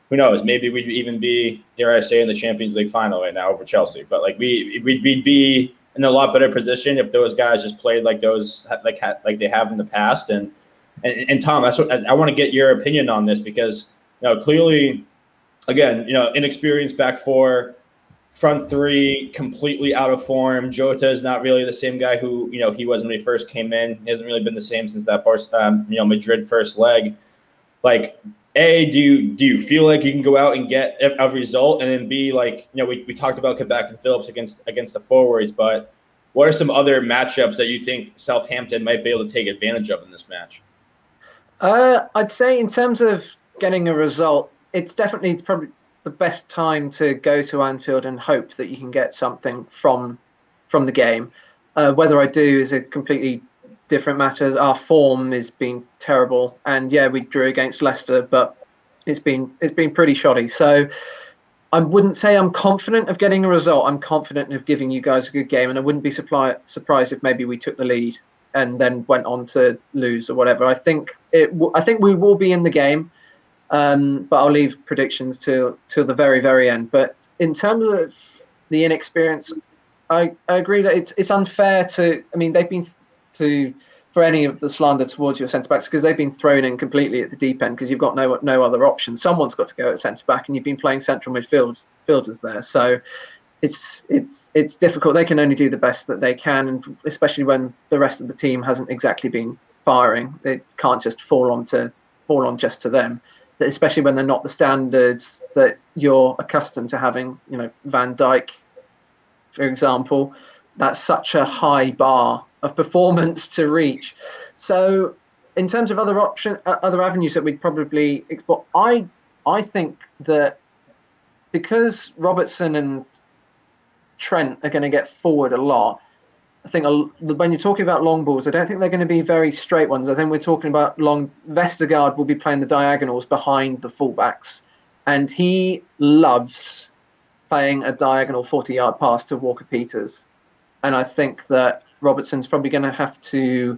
who knows? Maybe we'd even be, dare I say, in the Champions League final right now over Chelsea. But like we we'd, we'd be in a lot better position if those guys just played like those like like they have in the past. And and, and Tom, that's what I, I want to get your opinion on this because you know clearly, again, you know, inexperienced back four, front three completely out of form. Jota is not really the same guy who you know he was when he first came in. He hasn't really been the same since that um, you know Madrid first leg. Like a, do you do you feel like you can go out and get a, a result, and then B, like you know, we, we talked about Kabak and Phillips against against the forwards, but what are some other matchups that you think Southampton might be able to take advantage of in this match? Uh, I'd say in terms of getting a result, it's definitely probably the best time to go to Anfield and hope that you can get something from from the game. Uh, whether I do is a completely different matter. Our form has been terrible, and yeah, we drew against Leicester, but it's been it's been pretty shoddy. So I wouldn't say I'm confident of getting a result. I'm confident of giving you guys a good game, and I wouldn't be supply, surprised if maybe we took the lead and then went on to lose or whatever. I think it. I think we will be in the game, um, but I'll leave predictions till till the very very end. But in terms of the inexperience, I, I agree that it's it's unfair to. I mean, they've been to for any of the slander towards your centre backs because they've been thrown in completely at the deep end because you've got no no other option. Someone's got to go at centre back, and you've been playing central midfield fielders there. So it's it's it's difficult. They can only do the best that they can, and especially when the rest of the team hasn't exactly been firing, it can't just fall on to fall on just to them. Especially when they're not the standards that you're accustomed to having. You know, Van Dijk, for example, that's such a high bar of performance to reach. So, in terms of other option, uh, other avenues that we'd probably explore, I I think that because Robertson and Trent are going to get forward a lot. I think when you're talking about long balls, I don't think they're going to be very straight ones. I think we're talking about long. Vestergaard will be playing the diagonals behind the fullbacks, and he loves playing a diagonal 40 yard pass to Walker Peters. And I think that Robertson's probably going to have to.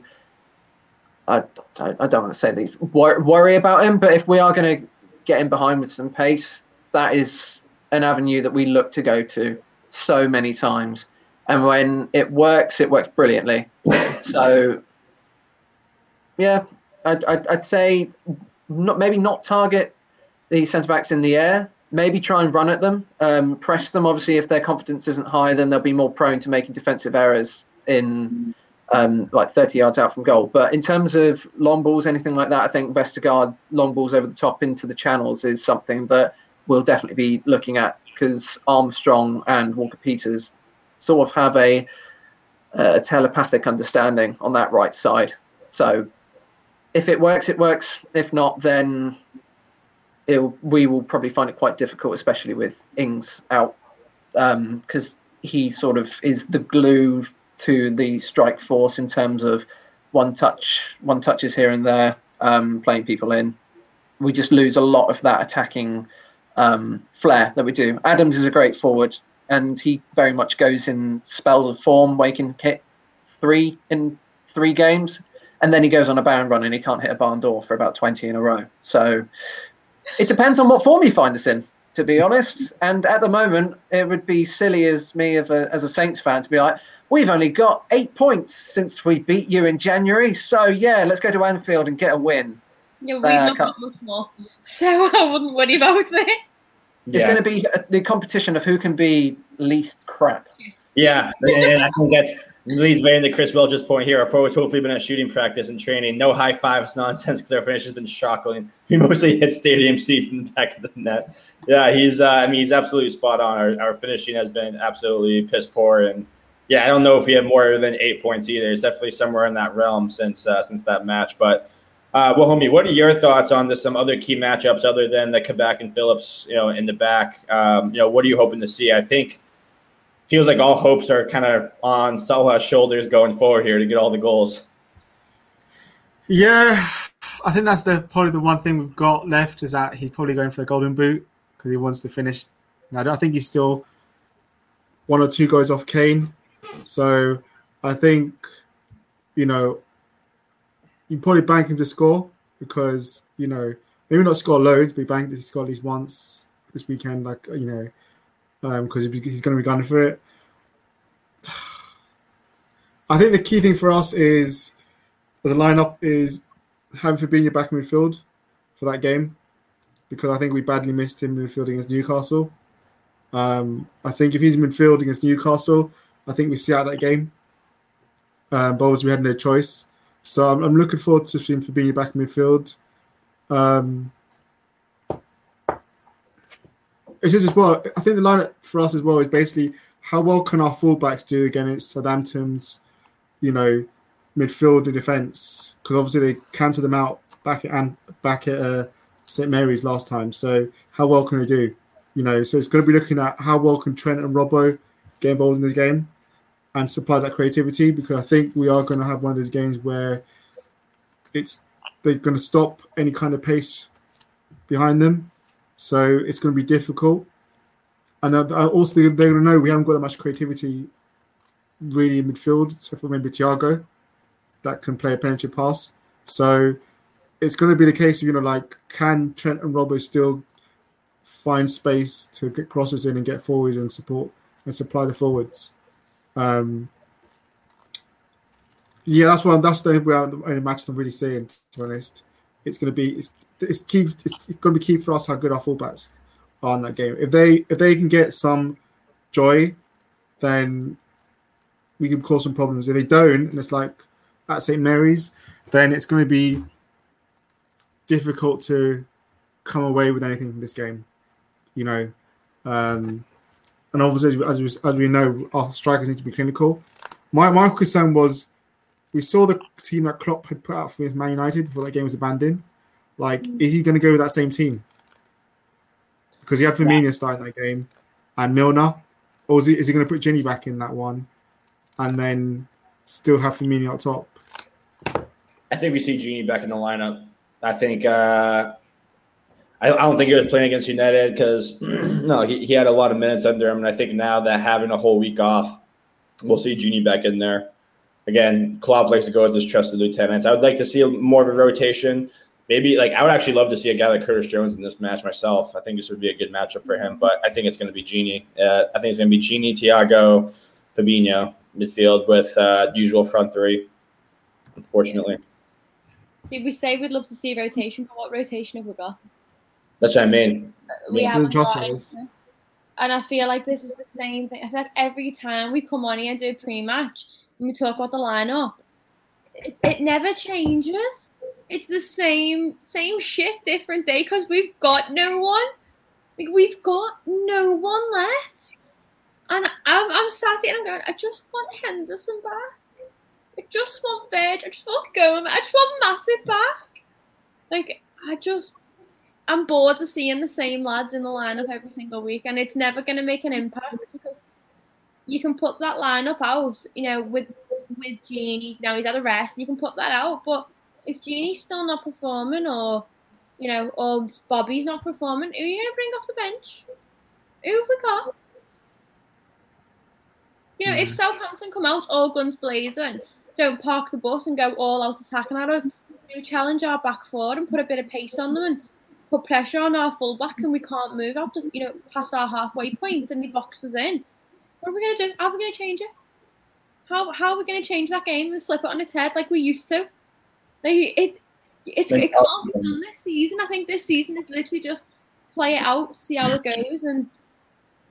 I, I don't want to say these worry about him, but if we are going to get him behind with some pace, that is an avenue that we look to go to so many times. And when it works, it works brilliantly. So, yeah, I'd, I'd, I'd say not maybe not target the centre backs in the air. Maybe try and run at them, um, press them. Obviously, if their confidence isn't high, then they'll be more prone to making defensive errors in um, like 30 yards out from goal. But in terms of long balls, anything like that, I think Vestergaard long balls over the top into the channels is something that we'll definitely be looking at because Armstrong and Walker Peters sort of have a, a telepathic understanding on that right side. So if it works, it works. If not, then we will probably find it quite difficult, especially with Ings out, because um, he sort of is the glue to the strike force in terms of one touch, one touches here and there, um, playing people in. We just lose a lot of that attacking um, flair that we do. Adams is a great forward, and he very much goes in spells of form where he can hit three in three games, and then he goes on a bound run and he can't hit a barn door for about 20 in a row. So it depends on what form you find us in to be honest. And at the moment, it would be silly as me as a, as a Saints fan to be like, we've only got eight points since we beat you in January. So yeah, let's go to Anfield and get a win. Yeah, we've uh, not got much more, so I wouldn't worry about it. It's yeah. going to be the competition of who can be least crap. Yeah, and I think that's leads right into Chris Welch's point here. Our forwards hopefully been at shooting practice and training. No high fives nonsense because our finish has been shocking. We mostly hit stadium seats in the back of the net. Yeah, he's. Uh, I mean, he's absolutely spot on. Our, our finishing has been absolutely piss poor, and yeah, I don't know if he had more than eight points either. It's definitely somewhere in that realm since uh, since that match. But uh, well, homie, what are your thoughts on the, some other key matchups other than the Kabak and Phillips? You know, in the back. Um, you know, what are you hoping to see? I think feels like all hopes are kind of on Salah's shoulders going forward here to get all the goals. Yeah, I think that's the probably the one thing we've got left is that he's probably going for the golden boot because he wants to finish. I don't think he's still one or two goals off Kane, so I think you know you probably bank him to score because you know maybe not score loads, but he banked he at least once this weekend, like you know, because um, he's going to be gunning for it. I think the key thing for us is the lineup is having Fabinho back in midfield for that game because I think we badly missed him in midfield against Newcastle. Um, I think if he's in midfield against Newcastle, I think we see out that game. Um, but obviously we had no choice. So I'm, I'm looking forward to seeing Fabinho back in midfield. Um, it's just as well. I think the lineup for us as well is basically how well can our fullbacks do against Southampton's, you know, midfield and defence? Because obviously they counted them out back at and back at uh, St Mary's last time. So how well can they do? You know, so it's going to be looking at how well can Trent and Robbo get involved in this game and supply that creativity because I think we are going to have one of those games where it's they're going to stop any kind of pace behind them. So it's going to be difficult. And also they're going to know we haven't got that much creativity really in midfield, except for maybe Thiago that can play a penetrative pass. So it's going to be the case of, you know, like, can Trent and Robbo still find space to get crosses in and get forward and support and supply the forwards? Um, yeah, that's what that's the only match I'm really seeing. To be honest, it's going to be it's it's key. It's, it's going to be key for us how good our fullbacks are in that game. If they if they can get some joy, then we can cause some problems. If they don't, and it's like at St Mary's, then it's going to be difficult to come away with anything from this game. You know, um, and obviously as we, as we know, our strikers need to be clinical. My my concern was we saw the team that Klopp had put out for his Man United before that game was abandoned. Like, mm. is he going to go with that same team? Because he had Firmino yeah. starting that game and Milner, or is he, is he going to put Gini back in that one and then still have Firmino up top? I think we see Gini back in the lineup. I think uh, I, I, don't think he was playing against United because no, he, he had a lot of minutes under him, and I think now that having a whole week off, we'll see Gini back in there again, Klopp likes to go with his trusted lieutenants. I would like to see more of a rotation. Maybe like I would actually love to see a guy like Curtis Jones in this match myself. I think this would be a good matchup for him, but I think it's going to be Gini. Uh, I think it's going to be Gini, Thiago, Fabinho midfield with uh, usual front three. Unfortunately. See, we say we'd love to see rotation, but what rotation have we got? That's what I mean. We yeah. haven't got and I feel like this is the same thing. I feel like every time we come on here and do a pre-match, when we talk about the lineup, it, it never changes. It's the same same shit, different day because we've got no one. Like we've got no one left, and I'm, I'm sat here and I'm going. I just want Henderson back. I just want Veg. I just want Gomez. I just want Massive back. Like I just, I'm bored of seeing the same lads in the lineup every single week, and it's never going to make an impact because you can put that lineup out, you know, with with Gini. Now he's had a rest, and you can put that out. But if Gini's still not performing, or you know, or Bobby's not performing, who are you gonna bring off the bench? Who have we got? You know, mm. if hmm. Southampton come out all guns blazing, don't park the bus and go all out attacking at us, we challenge our back four and put a bit of pace on them and put pressure on our fullbacks, and we can't move out, the, you know, past our halfway points point, and the boxes in. What are we gonna do? How are we gonna change it? How how are we gonna change that game and flip it on its head like we used to? Like it, it's it can't be done this season. I think this season is literally just play it out, see how it goes, and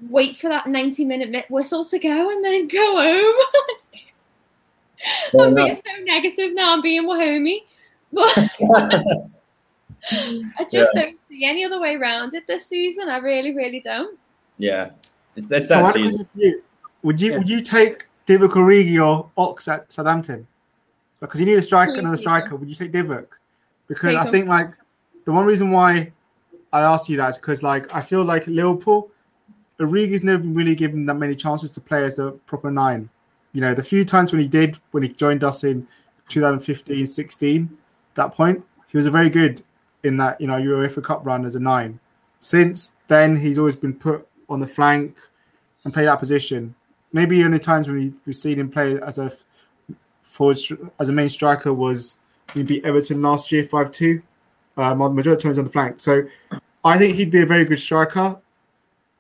wait for that ninety minute whistle to go, and then go home. I'm being so negative now. I'm being Wahomey, but Mm-hmm. I just yeah. don't see any other way around it this season. I really, really don't. Yeah, it's, it's that so season. You, would you yeah. would you take Divock Origi or Ox at Southampton? Because you need a striker, another striker. Would you take Divock? Because take I think like the one reason why I ask you that is because like I feel like Liverpool, Origi's never been really given that many chances to play as a proper nine. You know, the few times when he did, when he joined us in 2015, 16, that point, he was a very good in that, you know, UEFA Cup run as a nine. Since then, he's always been put on the flank and play that position. Maybe only times when we've seen him play as a forward, as a main striker was we beat Everton last year five two. Um, majority of times on the flank. So I think he'd be a very good striker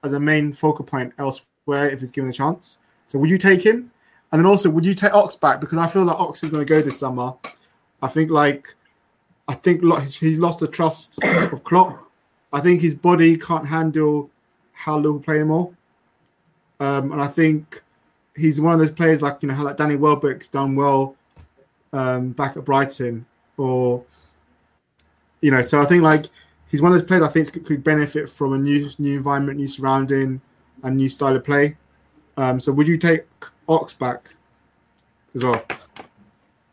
as a main focal point elsewhere if he's given a chance. So would you take him? And then also, would you take Ox back? Because I feel like Ox is going to go this summer. I think like, I think he's lost the trust of Klopp. I think his body can't handle how Liverpool play all. Um, and I think he's one of those players like you know how like Danny Welbeck's done well um, back at Brighton, or you know. So I think like he's one of those players I think could benefit from a new new environment, new surrounding, and new style of play. Um, so would you take Ox back as well?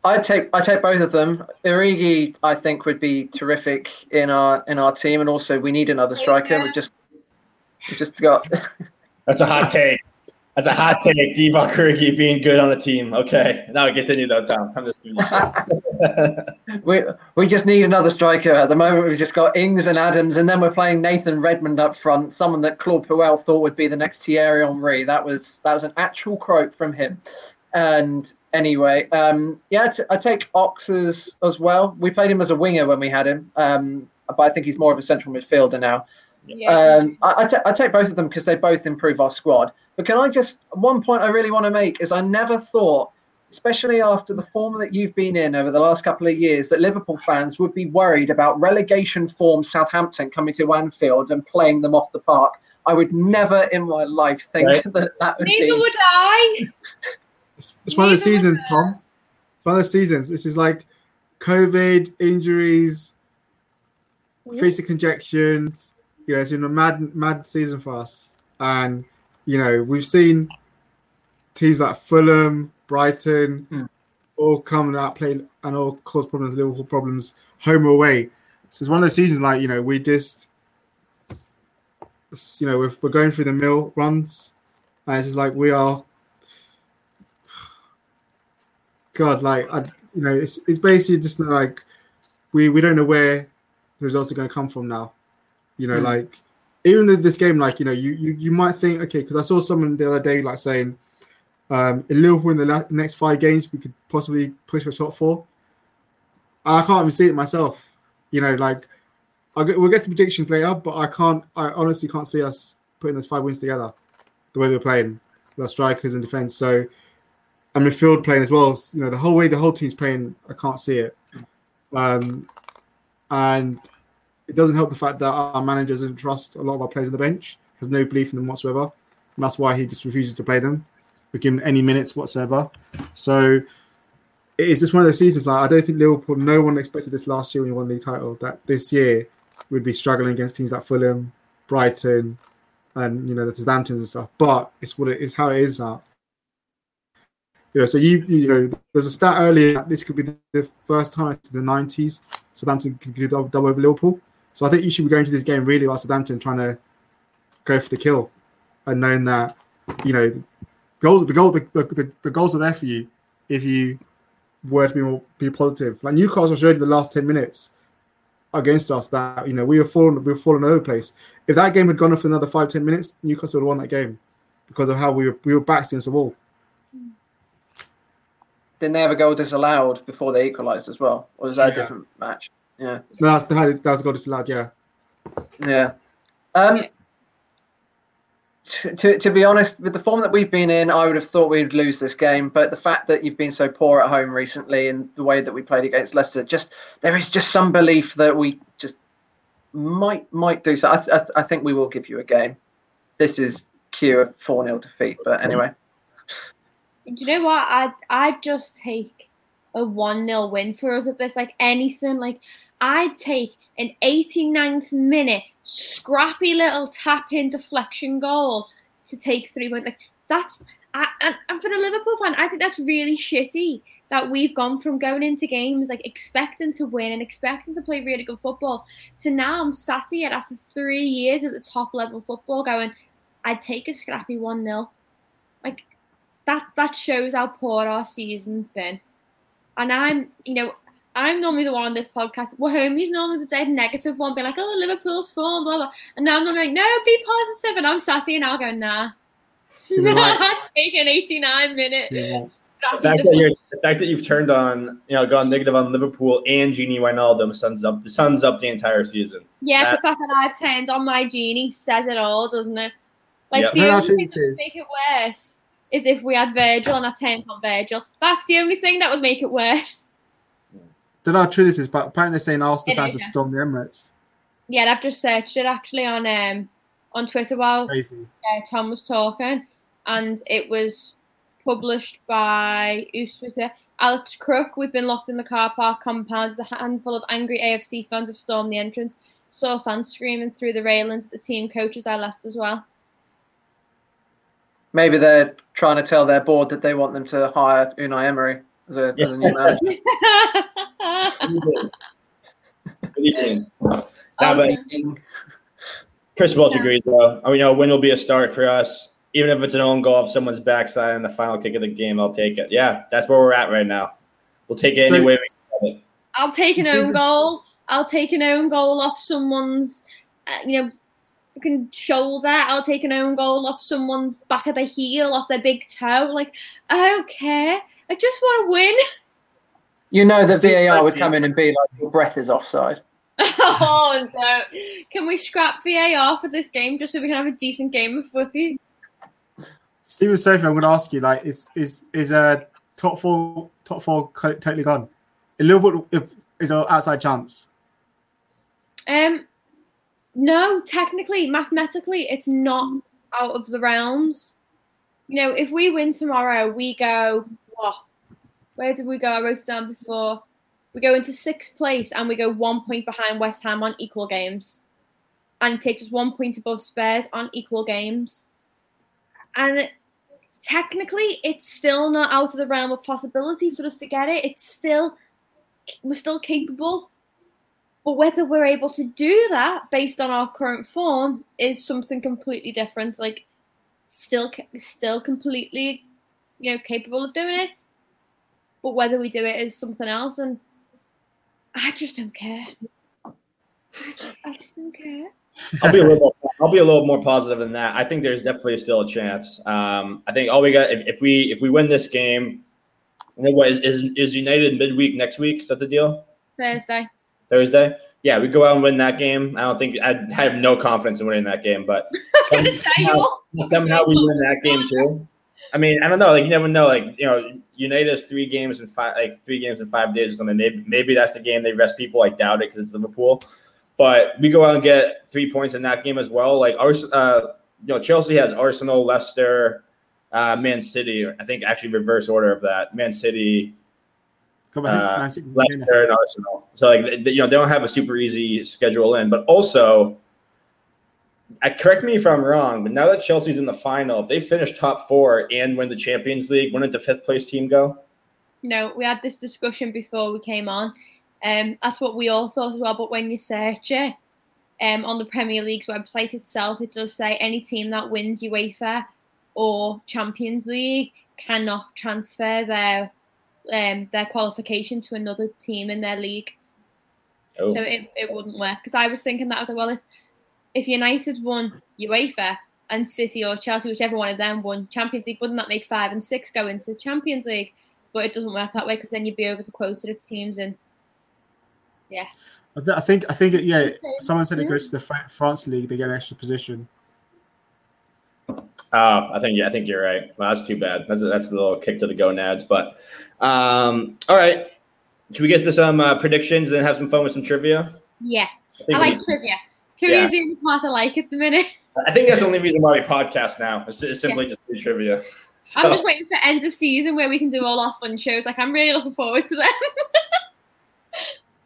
I take I take both of them. Origi, I think, would be terrific in our in our team, and also we need another striker. We've just we just got. That's a hot take. That's a hot take. Divock Origi being good on the team. Okay, now we continue though, Tom. I'm just we we just need another striker. At the moment, we've just got Ings and Adams, and then we're playing Nathan Redmond up front, someone that Claude Puel thought would be the next Thierry Henry. That was that was an actual quote from him. And anyway, um, yeah, t- I take Oxes as well. We played him as a winger when we had him, um, but I think he's more of a central midfielder now. Yeah. Um, I, I, t- I take both of them because they both improve our squad. But can I just one point I really want to make is I never thought, especially after the form that you've been in over the last couple of years, that Liverpool fans would be worried about relegation form Southampton coming to Anfield and playing them off the park. I would never in my life think right. that that would Neither be. would I. It's, it's one of the seasons, Tom. It's one of the seasons. This is like COVID, injuries, facing conjections. You know, it's been a mad, mad season for us. And, you know, we've seen teams like Fulham, Brighton, mm. all come out playing and all cause problems, Liverpool problems, home or away. So it's one of the seasons like, you know, we just, you know, we're, we're going through the mill runs. And it's just like we are God, like I, you know, it's it's basically just like we we don't know where the results are going to come from now. You know, mm. like even this game, like you know, you you, you might think okay, because I saw someone the other day like saying, um, in Liverpool in the la- next five games we could possibly push for top four. I can't even see it myself. You know, like I'll get, we'll get to predictions later, but I can't. I honestly can't see us putting those five wins together the way we're playing, the strikers and defense. So and midfield playing as well. You know, the whole way the whole team's playing, I can't see it. Um, and it doesn't help the fact that our manager doesn't trust a lot of our players on the bench, has no belief in them whatsoever. And that's why he just refuses to play them, or give them any minutes whatsoever. So it's just one of those seasons. Like I don't think Liverpool, no one expected this last year when we won the title. That this year we'd be struggling against teams like Fulham, Brighton, and you know the Southamptons and stuff. But it's what it is, how it is now. You know, so you you know, there's a stat earlier that this could be the first time in the 90s Southampton could do double, double over Liverpool. So I think you should be going to this game really about Southampton trying to go for the kill, and knowing that you know goals the goal the, the, the goals are there for you if you were to be more be positive. Like Newcastle showed in the last 10 minutes against us that you know we were falling we were falling over place. If that game had gone on for another five, 10 minutes, Newcastle would have won that game because of how we were we were backs against the wall didn't they have a goal disallowed before they equalised as well, or was that yeah. a different match? Yeah, no, that's the that was a goal disallowed. Yeah, yeah. Um, to, to, to be honest, with the form that we've been in, I would have thought we'd lose this game. But the fact that you've been so poor at home recently and the way that we played against Leicester, just there is just some belief that we just might might do so. I, I, I think we will give you a game. This is cure four 0 defeat, but anyway. You know what? I'd I'd just take a one 0 win for us at this. Like anything, like I'd take an 89th minute scrappy little tap in deflection goal to take three points. Like that's I, and, and for the Liverpool fan, I think that's really shitty that we've gone from going into games like expecting to win and expecting to play really good football to now I'm sassy at after three years at the top level football going, I'd take a scrappy 1 0. Like that that shows how poor our season's been. And I'm, you know, I'm normally the one on this podcast. Well, homie's normally the dead negative one, be like, "Oh, Liverpool's form, blah blah," and now I'm like, "No, be positive," and I'm sassy, and I'll go, "Nah." So like, taking 89 minutes. the fact, that you're, the fact that you've turned on, you know, gone negative on Liverpool and Gini Wijnaldum sums up the sums up the entire season. Yeah, That's- the fact that I've turned on my Gini says it all, doesn't it? Like Yep. the No, only actually thing it that make it worse is if we had Virgil and I turned on Virgil. That's the only thing that would make it worse. Don't know how true this is, but apparently they're saying Arsenal It fans is, have stormed the Emirates. Yeah, I've just searched it actually on um on Twitter while Crazy. uh, Tom was talking, and it was published by who's Twitter. Alex Crook. We've been locked in the car park compound as a handful of angry AFC fans have stormed the entrance. Saw fans screaming through the railings at the team coaches I left as well. Maybe they're trying to tell their board that they want them to hire Unai Emery as a, as a new manager. What do you mean? Nah, but Okay. Chris Welch Yeah. agrees, though. I mean, you know, win will be a start for us. Even if it's an own goal off someone's backside in the final kick of the game, I'll take it. Yeah, that's where we're at right now. We'll take it So- any way we can. I'll take an own goal. I'll take an own goal off someone's, uh, you know, fucking shoulder. I'll take an own goal off someone's back of the heel, off their big toe. Like, I don't care. I just want to win. You know that VAR would come in and be like, your breath is offside. oh no! Can we scrap VAR for this game just so we can have a decent game of footy? Stephen Sophie, I'm going to ask you, like, is is is a top four top four totally gone? A little bit is an outside chance. Um, no, technically, mathematically, it's not out of the realms. You know, if we win tomorrow, we go what? Where did we go? I wrote it down before. We go into sixth place and we go one point behind West Ham on equal games, and it takes us one point above Spurs on equal games. And technically, it's still not out of the realm of possibility for us to get it. It's still we're still capable. But whether we're able to do that based on our current form is something completely different. Like, still, still completely, you know, capable of doing it. But whether we do it is something else, and I just don't care. I just, don't care. I'll be a little more, I'll be a little more positive than that. I think there's definitely still a chance. Um, I think all we got if, if we if we win this game, and then what is, is is United midweek next week? Is that the deal? Thursday. Thursday? Yeah, we go out and win that game. I don't think I have no confidence in winning that game, but I was going to say you. somehow we win that game too. I mean, I don't know. Like you never know. Like you know, United has three games in five, like three games in five days or something. Maybe maybe that's the game they rest people. I doubt it because it's Liverpool. But we go out and get three points in that game as well. Like Ars- uh, you know, Chelsea has Arsenal, Leicester, uh, Man City. I think actually reverse order of that. Man City, Come on, Uh, Man Leicester, and Arsenal. So like they, you know, they don't have a super easy schedule in. But also, I correct me if I'm wrong, but now that Chelsea's in the final, if they finish top four and win the Champions League, wouldn't the fifth place team go? No, we had this discussion before we came on. Um, that's what we all thought as well. But when you search it um, on the Premier League's website itself, it does say any team that wins UEFA or Champions League cannot transfer their um, their qualification to another team in their league. Oh, So it, it wouldn't work. Because I was thinking that I was like, well, if if United won UEFA and City or Chelsea, whichever one of them won Champions League, wouldn't that make five and six go into Champions League? But it doesn't work that way because then you'd be over the quota of teams and yeah. I think I think it, yeah. Someone said it goes to the France league. They get an extra position. Oh, I think yeah, I think you're right. Well, that's too bad. That's a, that's a little kick to the gonads. But um, all right, should we get to some uh, predictions and then have some fun with some trivia? yeah, I we- like trivia. Trivia Yeah. is the only part I like at the minute. I think that's the only reason why we podcast now. It's, is simply just do trivia. So, I'm just waiting for end of season where we can do all our fun shows. Like I'm really looking forward to them.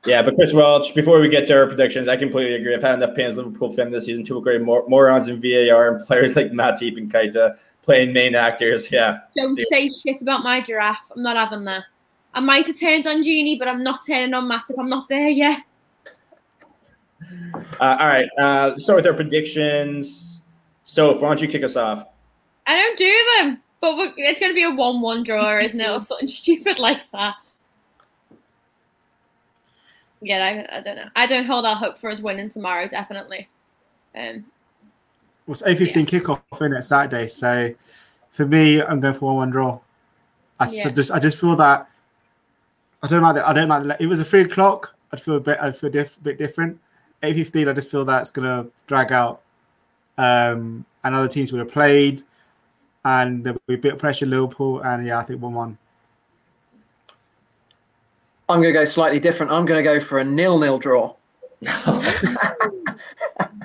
yeah, but Chris Welch, before we get to our predictions, I completely agree. I've had enough Pans Liverpool fan this season to agree mor- morons in VAR and players like Matip and Keita playing main actors. Yeah. Don't say shit about my giraffe. I'm not having that. I might have turned on Gini, but I'm not turning on Matip. I'm not there yet. Uh, all right. Uh, start with our predictions. So, why don't you kick us off? I don't do them, but it's going to be a one-one draw, isn't it, or something stupid like that? Yeah, I, I don't know. I don't hold out hope for us winning tomorrow. Definitely. Um, Well, it's eight fifteen kickoff in it Saturday. So for me, I'm going for one one draw. I Yeah. just I just feel that I don't like that. I don't like that. If it was a three o'clock, I'd feel a bit. I'd feel diff, bit different. Eight fifteen, I just feel that's gonna drag out. Um, and other teams would have played, and there would be a bit of pressure. Liverpool, and yeah, I think one one. I'm going to go slightly different. I'm going to go for a nil-nil draw.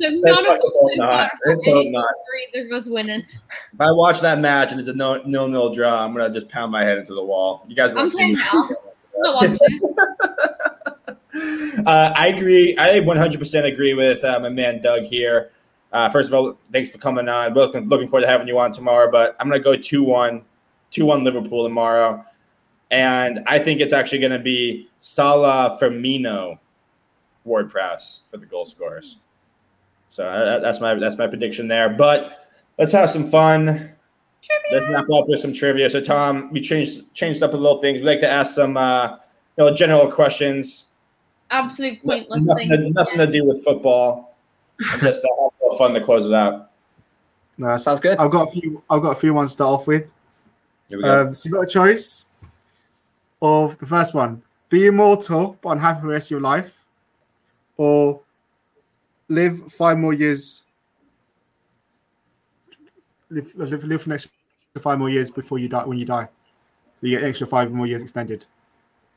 So none of us not. far Let's have hope any not. for either of us winning. If I watch that match and it's a no nil nil draw, I'm gonna just pound my head into the wall. You guys I'm won't see me. playing now. I'm not watching. uh, I agree. I 100% agree with uh, my man Doug here. Uh, first of all, thanks for coming on. Looking, looking forward to having you on tomorrow. But I'm going to go 2 1, 2 1 Liverpool tomorrow. And I think it's actually going to be Salah Firmino Ward Prowse for the goal scorers. So uh, that's my that's my prediction there. But let's have some fun. Let's wrap up with some trivia. So Tom, we changed changed up a little things. We like to ask some uh, you know general questions. Absolute No- pointless nothing, thing. to, nothing to do with football. And just uh, have a little fun to close it out. No, that's- Sounds good. I've got a few. I've got a few ones to start off with. Here we go. Um, so you got a choice of the first one: be immortal but unhappy for the rest of your life, or live five more years. Live, live, live for the next five more years before you die. When you die, so you get an extra five more years extended.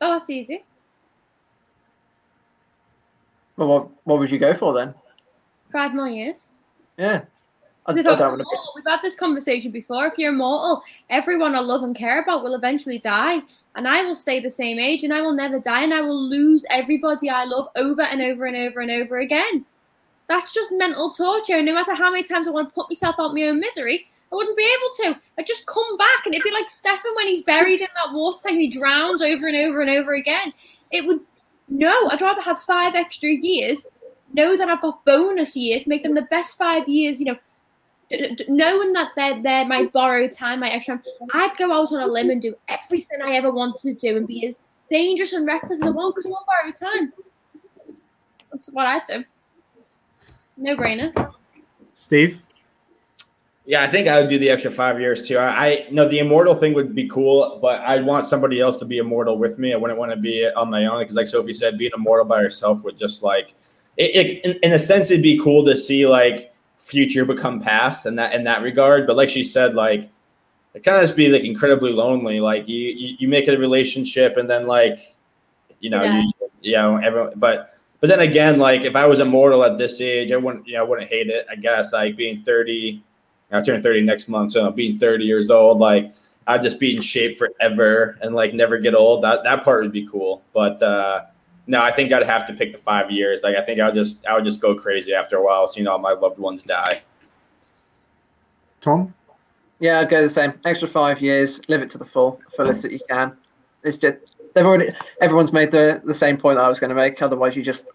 Oh, that's easy. Well, what, what would you go for then? Five more years. Yeah. I, I We've, don't had to we've had this conversation before. If you're immortal, everyone I love and care about will eventually die, and I will stay the same age, and I will never die, and I will lose everybody I love over and over and over and over again. That's just mental torture. No matter how many times I want to put myself out my own misery, I wouldn't be able to. I'd just come back, and it'd be like Stefan when he's buried in that water tank and he drowns over and over and over again. It would. No, I'd rather have five extra years, know that I've got bonus years, make them the best five years, you know, knowing that they're, they're my borrowed time, my extra time, I'd go out on a limb and do everything I ever wanted to do and be as dangerous and reckless as I want because I want borrowed time. That's what I'd do. No brainer. Steve, Yeah, I think I would do the extra five years too. I, I no, the immortal thing would be cool, but I'd want somebody else to be immortal with me. I wouldn't want to be on my own because, like Sophie said, being immortal by yourself would just like it, it in, in a sense it'd be cool to see like future become past in that in that regard. But like she said, like it kind of just be like incredibly lonely. Like you you, you make a relationship and then like you know Yeah. you you know everyone, but. But then again, like if I was immortal at this age, I wouldn't, you know, I wouldn't hate it. I guess like being thirty, I turn 30 next month, so being 30 years old, like I'd just be in shape forever and like never get old. That that part would be cool. But uh no, I think I'd have to pick the five years. Like I think I would just I would just go crazy after a while, seeing all my loved ones die. Tom, Yeah, I'd go the same. Extra five years, live it to the full, fullest that you can. It's just they've already everyone's made the the same point that I was going to make. Otherwise, you just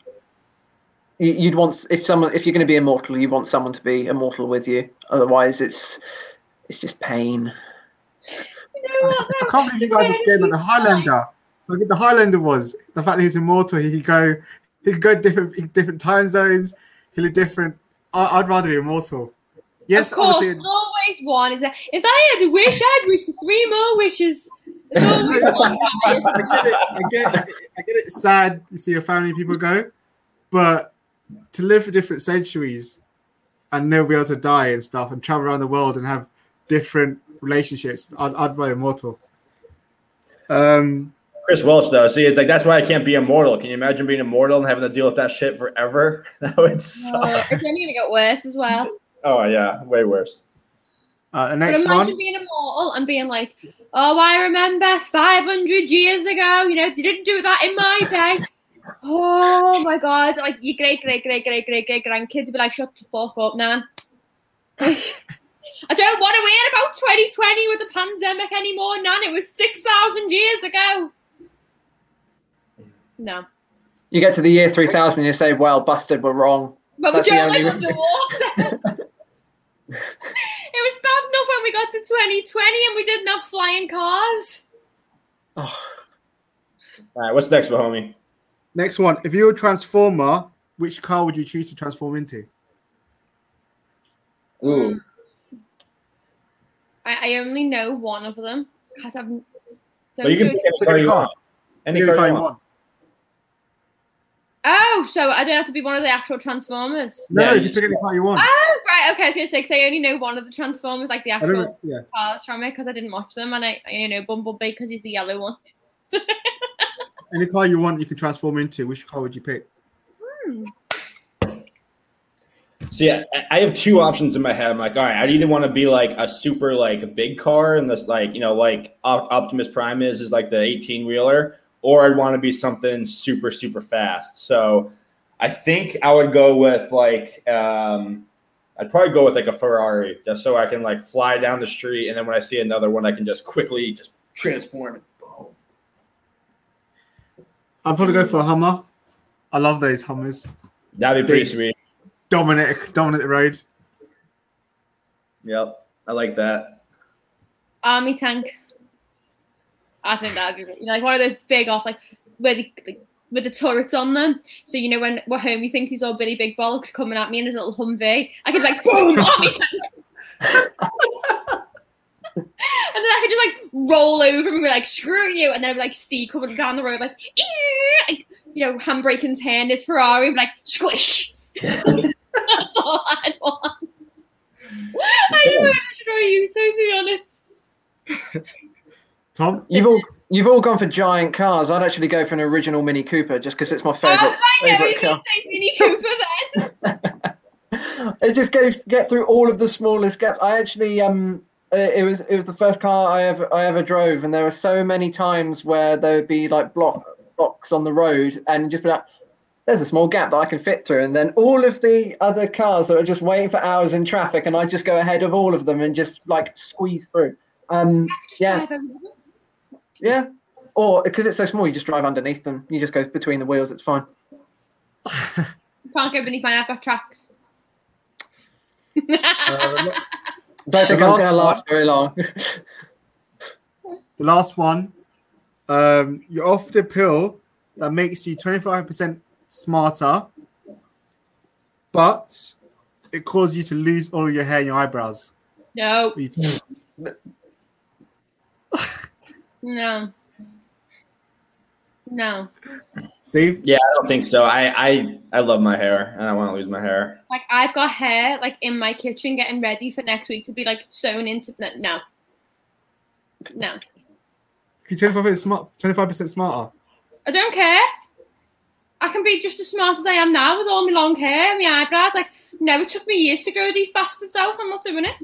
you- you'd want if someone if you're going to be immortal, you want someone to be immortal with you. Otherwise, it's it's just pain. You know what, I can't believe you guys are scared like the Highlander. Look at the Highlander was the fact that he's immortal. He could go, he could go different different time zones. He live different. I, I'd rather be immortal. Yes, of course, obviously. always one. Is that if I had a wish, I'd wish for three more wishes. There's always one. I get it. I get it. I get it. Sad to see your family people go, but to live for different centuries and never be able to die and stuff and travel around the world and have different relationships, I'd, I'd be immortal. Um, Chris Welch though, see, it's like that's why I can't be immortal. Can you imagine being immortal and having to deal with that shit forever? That would suck. Oh, it's only gonna get worse as well. Oh yeah, way worse. uh, the But imagine one. being immortal and being like, "Oh, I remember 500 years ago. You know, they didn't do that in my day." oh my god! Like your great, great, great, great, great, great grandkids would be like, "Shut the fuck up, nan." I don't want to hear about 2020 with the pandemic anymore, nan. It was 6,000 years ago. No, You get to the year three thousand, and you say, "Well, busted, we're wrong." but we That's the don't live only- underwater. it was bad enough when we got to 2020 and we didn't have flying cars. Oh, All right, what's next, homie? Next one. If you're a transformer, which car would you choose to transform into? Ooh, hmm. I, I only know one of them because I've But you can pick any car you want. Any car you want. Oh, so I don't have to be one of the actual Transformers. No, Yeah, no, you you can pick any car you want. Oh, right. Okay, I was gonna say because I only know one of the Transformers, like the actual know. Yeah. cars from it, because I didn't watch them, and I, I only know Bumblebee because he's the yellow one. Any car you want, you can transform into. Which car would you pick? Hmm. So yeah, I- I have two options in my head. I'm like, all right, I'd either want to be like a super like big car, and this like you know like Op- Optimus Prime is is like the 18 wheeler, or I'd want to be something super super fast. So I think I would go with like um, I'd probably go with like a Ferrari, just so I can like fly down the street, and then when I see another one, I can just quickly just transform it. Boom. I'd probably go for a Hummer. I love those Hummers. That'd be pretty Big. sweet. Dominate, dominate the road. Yep, I like that. Army tank. I think that'd be you know, like one of those big off like where the like, with the turrets on them. So you know when we're home, homie thinks he's all Billy Big Bollocks coming at me in his little Humvee, I be like boom army tank. and then I could just like roll over and be like screw you, and then like Steve coming down the road like, like you know handbrake and turn this Ferrari and be like squish. That's all I'd want. I to destroy you, so to be honest. Tom, You've all you've all gone for giant cars. I'd actually go for an original Mini Cooper just because it's my I favorite was like, no, favorite you car. say Mini Cooper then. it just goes get through all of the smallest gaps. I actually um uh, it was it was the first car I ever I ever drove, and there were so many times where there would be like block blocks on the road, and just be like, "There's a small gap that I can fit through," and then all of the other cars that are just waiting for hours in traffic, and I just go ahead of all of them and just like squeeze through. Um, Yeah. Drive over them. yeah, or because it's so small, you just drive underneath them. You just go between the wheels. It's fine. You can't go beneath mine. I've got tracks. uh, Don't think The I'm last gonna last very long. the last one. Um, you're off the pill that makes you 25% smarter, but it causes you to lose all of your hair and your eyebrows. no, What do you think? No, no. Steve? Yeah, I don't think so. I I I love my hair, and I want to lose my hair. Like I've got hair like in my kitchen getting ready for next week to be like sewn into. No, no. You're 25% smart, 25% smarter. I don't care. I can be just as smart as I am now with all my long hair and my eyebrows. Like, no, it took me years to grow these bastards out. I'm not doing it.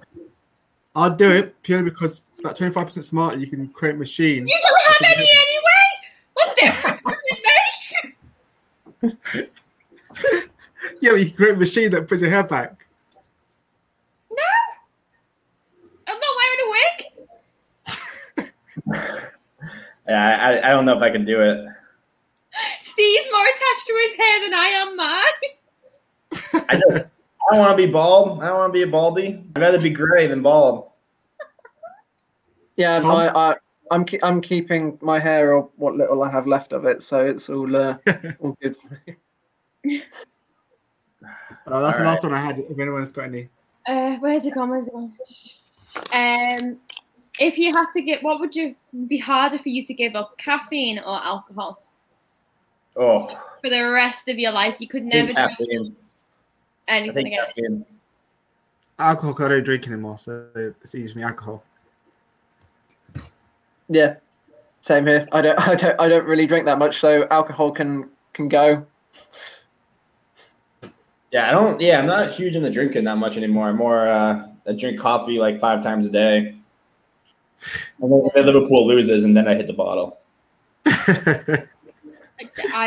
I'll do it purely because that 25% smarter, you can create a machine. You don't have any anyway. What difference does it make? Yeah, but you can create a machine that puts your hair back. No, I'm not wearing a wig. Yeah, I, I don't know if I can do it. Steve's more attached to his hair than I am mine. I just I don't want to be bald. I don't want to be a baldy. I'd rather be gray than bald. Yeah, Tom? I, I, I'm ke- I'm keeping my hair or what little I have left of it, so it's all uh, all good. For me. Uh, that's the All last one I had. If anyone's got any, Uh, where's it gone? Where's? Um, if you had to get, what would you be harder for you to give up, caffeine or alcohol Oh, for the rest of your life? You could never think do caffeine. I anything think again. caffeine. alcohol, 'cause I don't drink anymore, so it's easy for me. Alcohol. Yeah, same here. I don't I don't I don't really drink that much, so alcohol can can go. Yeah, I don't. Yeah, I'm not huge into drinking that much anymore. I'm more. Uh, I drink coffee like five times a day. And then Liverpool loses, and then I hit the bottle. I'd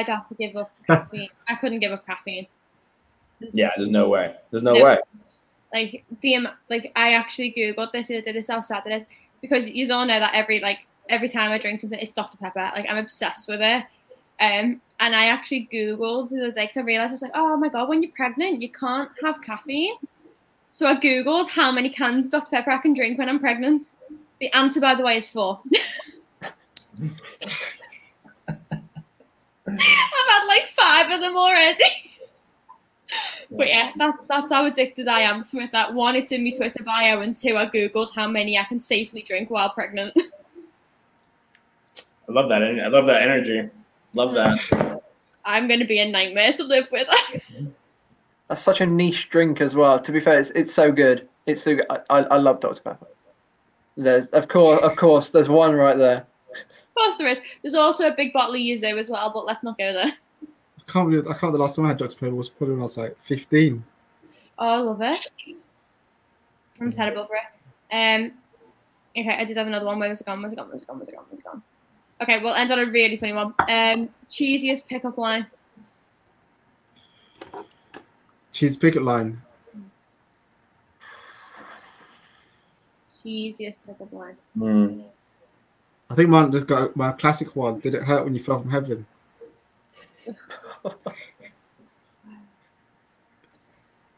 have to give up caffeine. I couldn't give up caffeine. Yeah, there's no way. There's no No. way. Like the am- like I actually googled this. I did this on Saturday because you all know that every like every time I drink something, it's Dr Pepper. Like I'm obsessed with it. Um, and I actually googled the other day 'cause I realized I was like, oh my god, when you're pregnant, you can't have caffeine. So I googled how many cans of Dr Pepper I can drink when I'm pregnant. The answer, by the way, is four. I've had like five of them already. But yeah, that, that's how addicted I am to it. That one, it's in my Twitter bio, and two, I googled how many I can safely drink while pregnant. I love that. I love that energy. Love that. I'm going to be a nightmare to live with. That's such a niche drink as well. To be fair, it's, it's so good. It's so good. I, I, I love Dr Pepper. There's of course of course there's one right there. Of course there is. There's also a big bottle of Yuzu as well, but let's not go there. I can't believe I can't. The last time I had Dr Pepper was probably when I was like 15. Oh, I love it. I'm terrible for it. Um, okay, I did have another one. Where was it gone? Where's it gone? Where's it gone? Where's it gone? Where's it gone? Okay, we'll end on a really funny one. Um, cheesiest pickup line. Cheese pickup line. Cheesiest pickup line. Mm. I think mine just got my classic one. Did it hurt when you fell from heaven?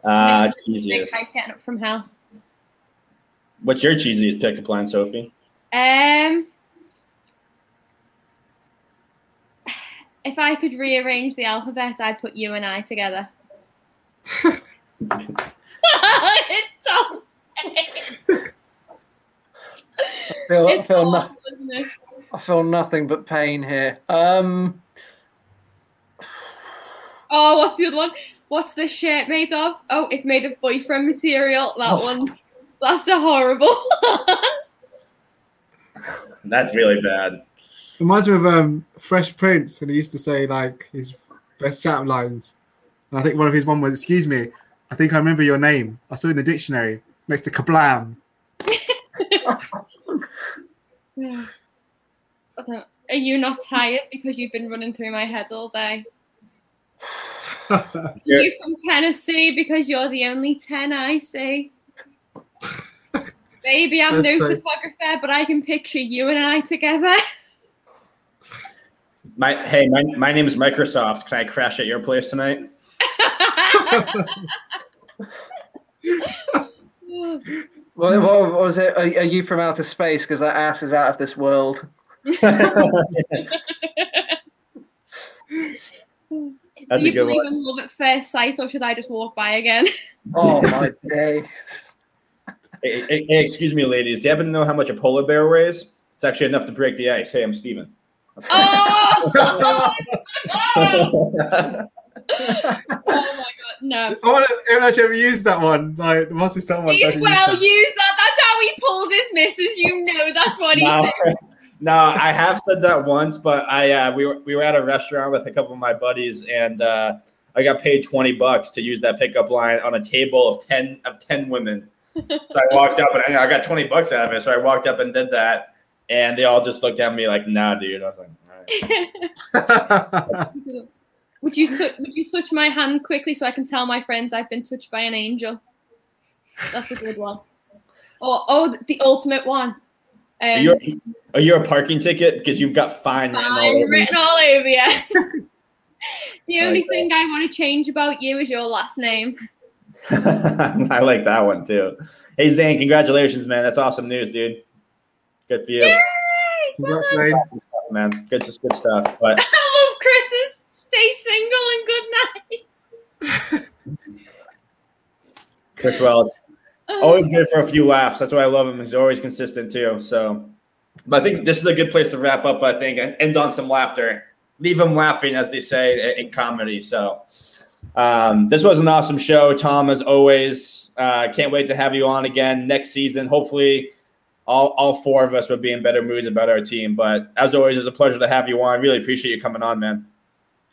Uh, Big cheesiest. hype getting up from hell. What's your cheesiest pickup line, Sophie? Um, if I could rearrange the alphabet, I'd put you and I together. it sounds. I feel, I feel, awful, isn't? I feel nothing but pain here. Um, Oh, what's the other one? What's this shirt made of? Oh, it's made of boyfriend material. That Oh. one's that's a horrible. That's really bad. Reminds me of um, Fresh Prince, and he used to say like his best chat lines. And I think one of his one was, "Excuse me, I think I remember your name. I saw it in the dictionary next to kablam." Yeah. I don't- Are you not tired because you've been running through my head all day? Are you from Tennessee because you're the only 10 I see? Baby, I'm That's no so- photographer, but I can picture you and I together. My hey, my, my name is Microsoft. Can I crash at your place tonight? what, what was it? Are, are you from outer space? Because that ass is out of this world. That's Do a you good believe one. in love at first sight, or should I just walk by again? Oh my days. Hey, hey, hey, excuse me, ladies. Do you happen to know how much a polar bear weighs? It's actually enough to break the ice. Hey, I'm Steven. That's oh! fine. oh my god, no. I want to everyone actually ever used that one. Like there must be someone. He's well used that. used that. That's how he pulled his missus. You know that's what he no, did. no, I have said that once, but I uh, we were we were at a restaurant with a couple of my buddies, and uh, I got paid twenty bucks to use that pickup line on a table of ten of ten women. So I walked up and I got twenty bucks out of it. So I walked up and did that, and they all just looked at me like, "Nah, dude." I was like, "All right." would you tou- would you touch my hand quickly so I can tell my friends I've been touched by an angel? That's a good one. Or oh, the ultimate one. Um, you, are you a parking ticket because you've got fine written all over you? written all over you. the I only like that. thing I want to change about you is your last name. I like that one too. Hey Zane, congratulations, man. That's awesome news, dude. Good for you, Yay! Congrats, Well man. Good, good stuff. But I love Chris's. Stay single and good night. Chris Wells, oh. always good for a few laughs. That's why I love him. He's always consistent too. So, but I think this is a good place to wrap up. I think and end on some laughter. Leave them laughing, as they say in comedy. So, um, this was an awesome show, Tom. As always, uh, can't wait to have you on again next season. Hopefully, all, all four of us will be in better moods about our team. But as always, it's a pleasure to have you on. I really appreciate you coming on, man.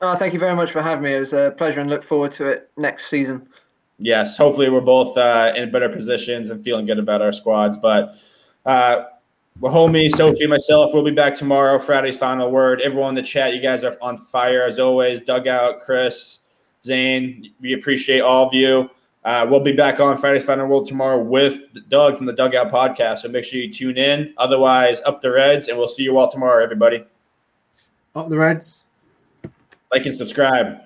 Oh, thank you very much for having me. It was a pleasure and look forward to it next season. Yes, hopefully we're both uh, in better positions and feeling good about our squads. But uh, we're homie, Sophie, myself. We'll be back tomorrow. Friday's final word. Everyone in the chat, you guys are on fire as always. Dugout, Chris, Zane, we appreciate all of you. Uh, we'll be back on Friday's final word tomorrow with Doug from the Dugout Podcast. So make sure you tune in. Otherwise, up the Reds, and we'll see you all tomorrow, everybody. Up the Reds. Like and subscribe.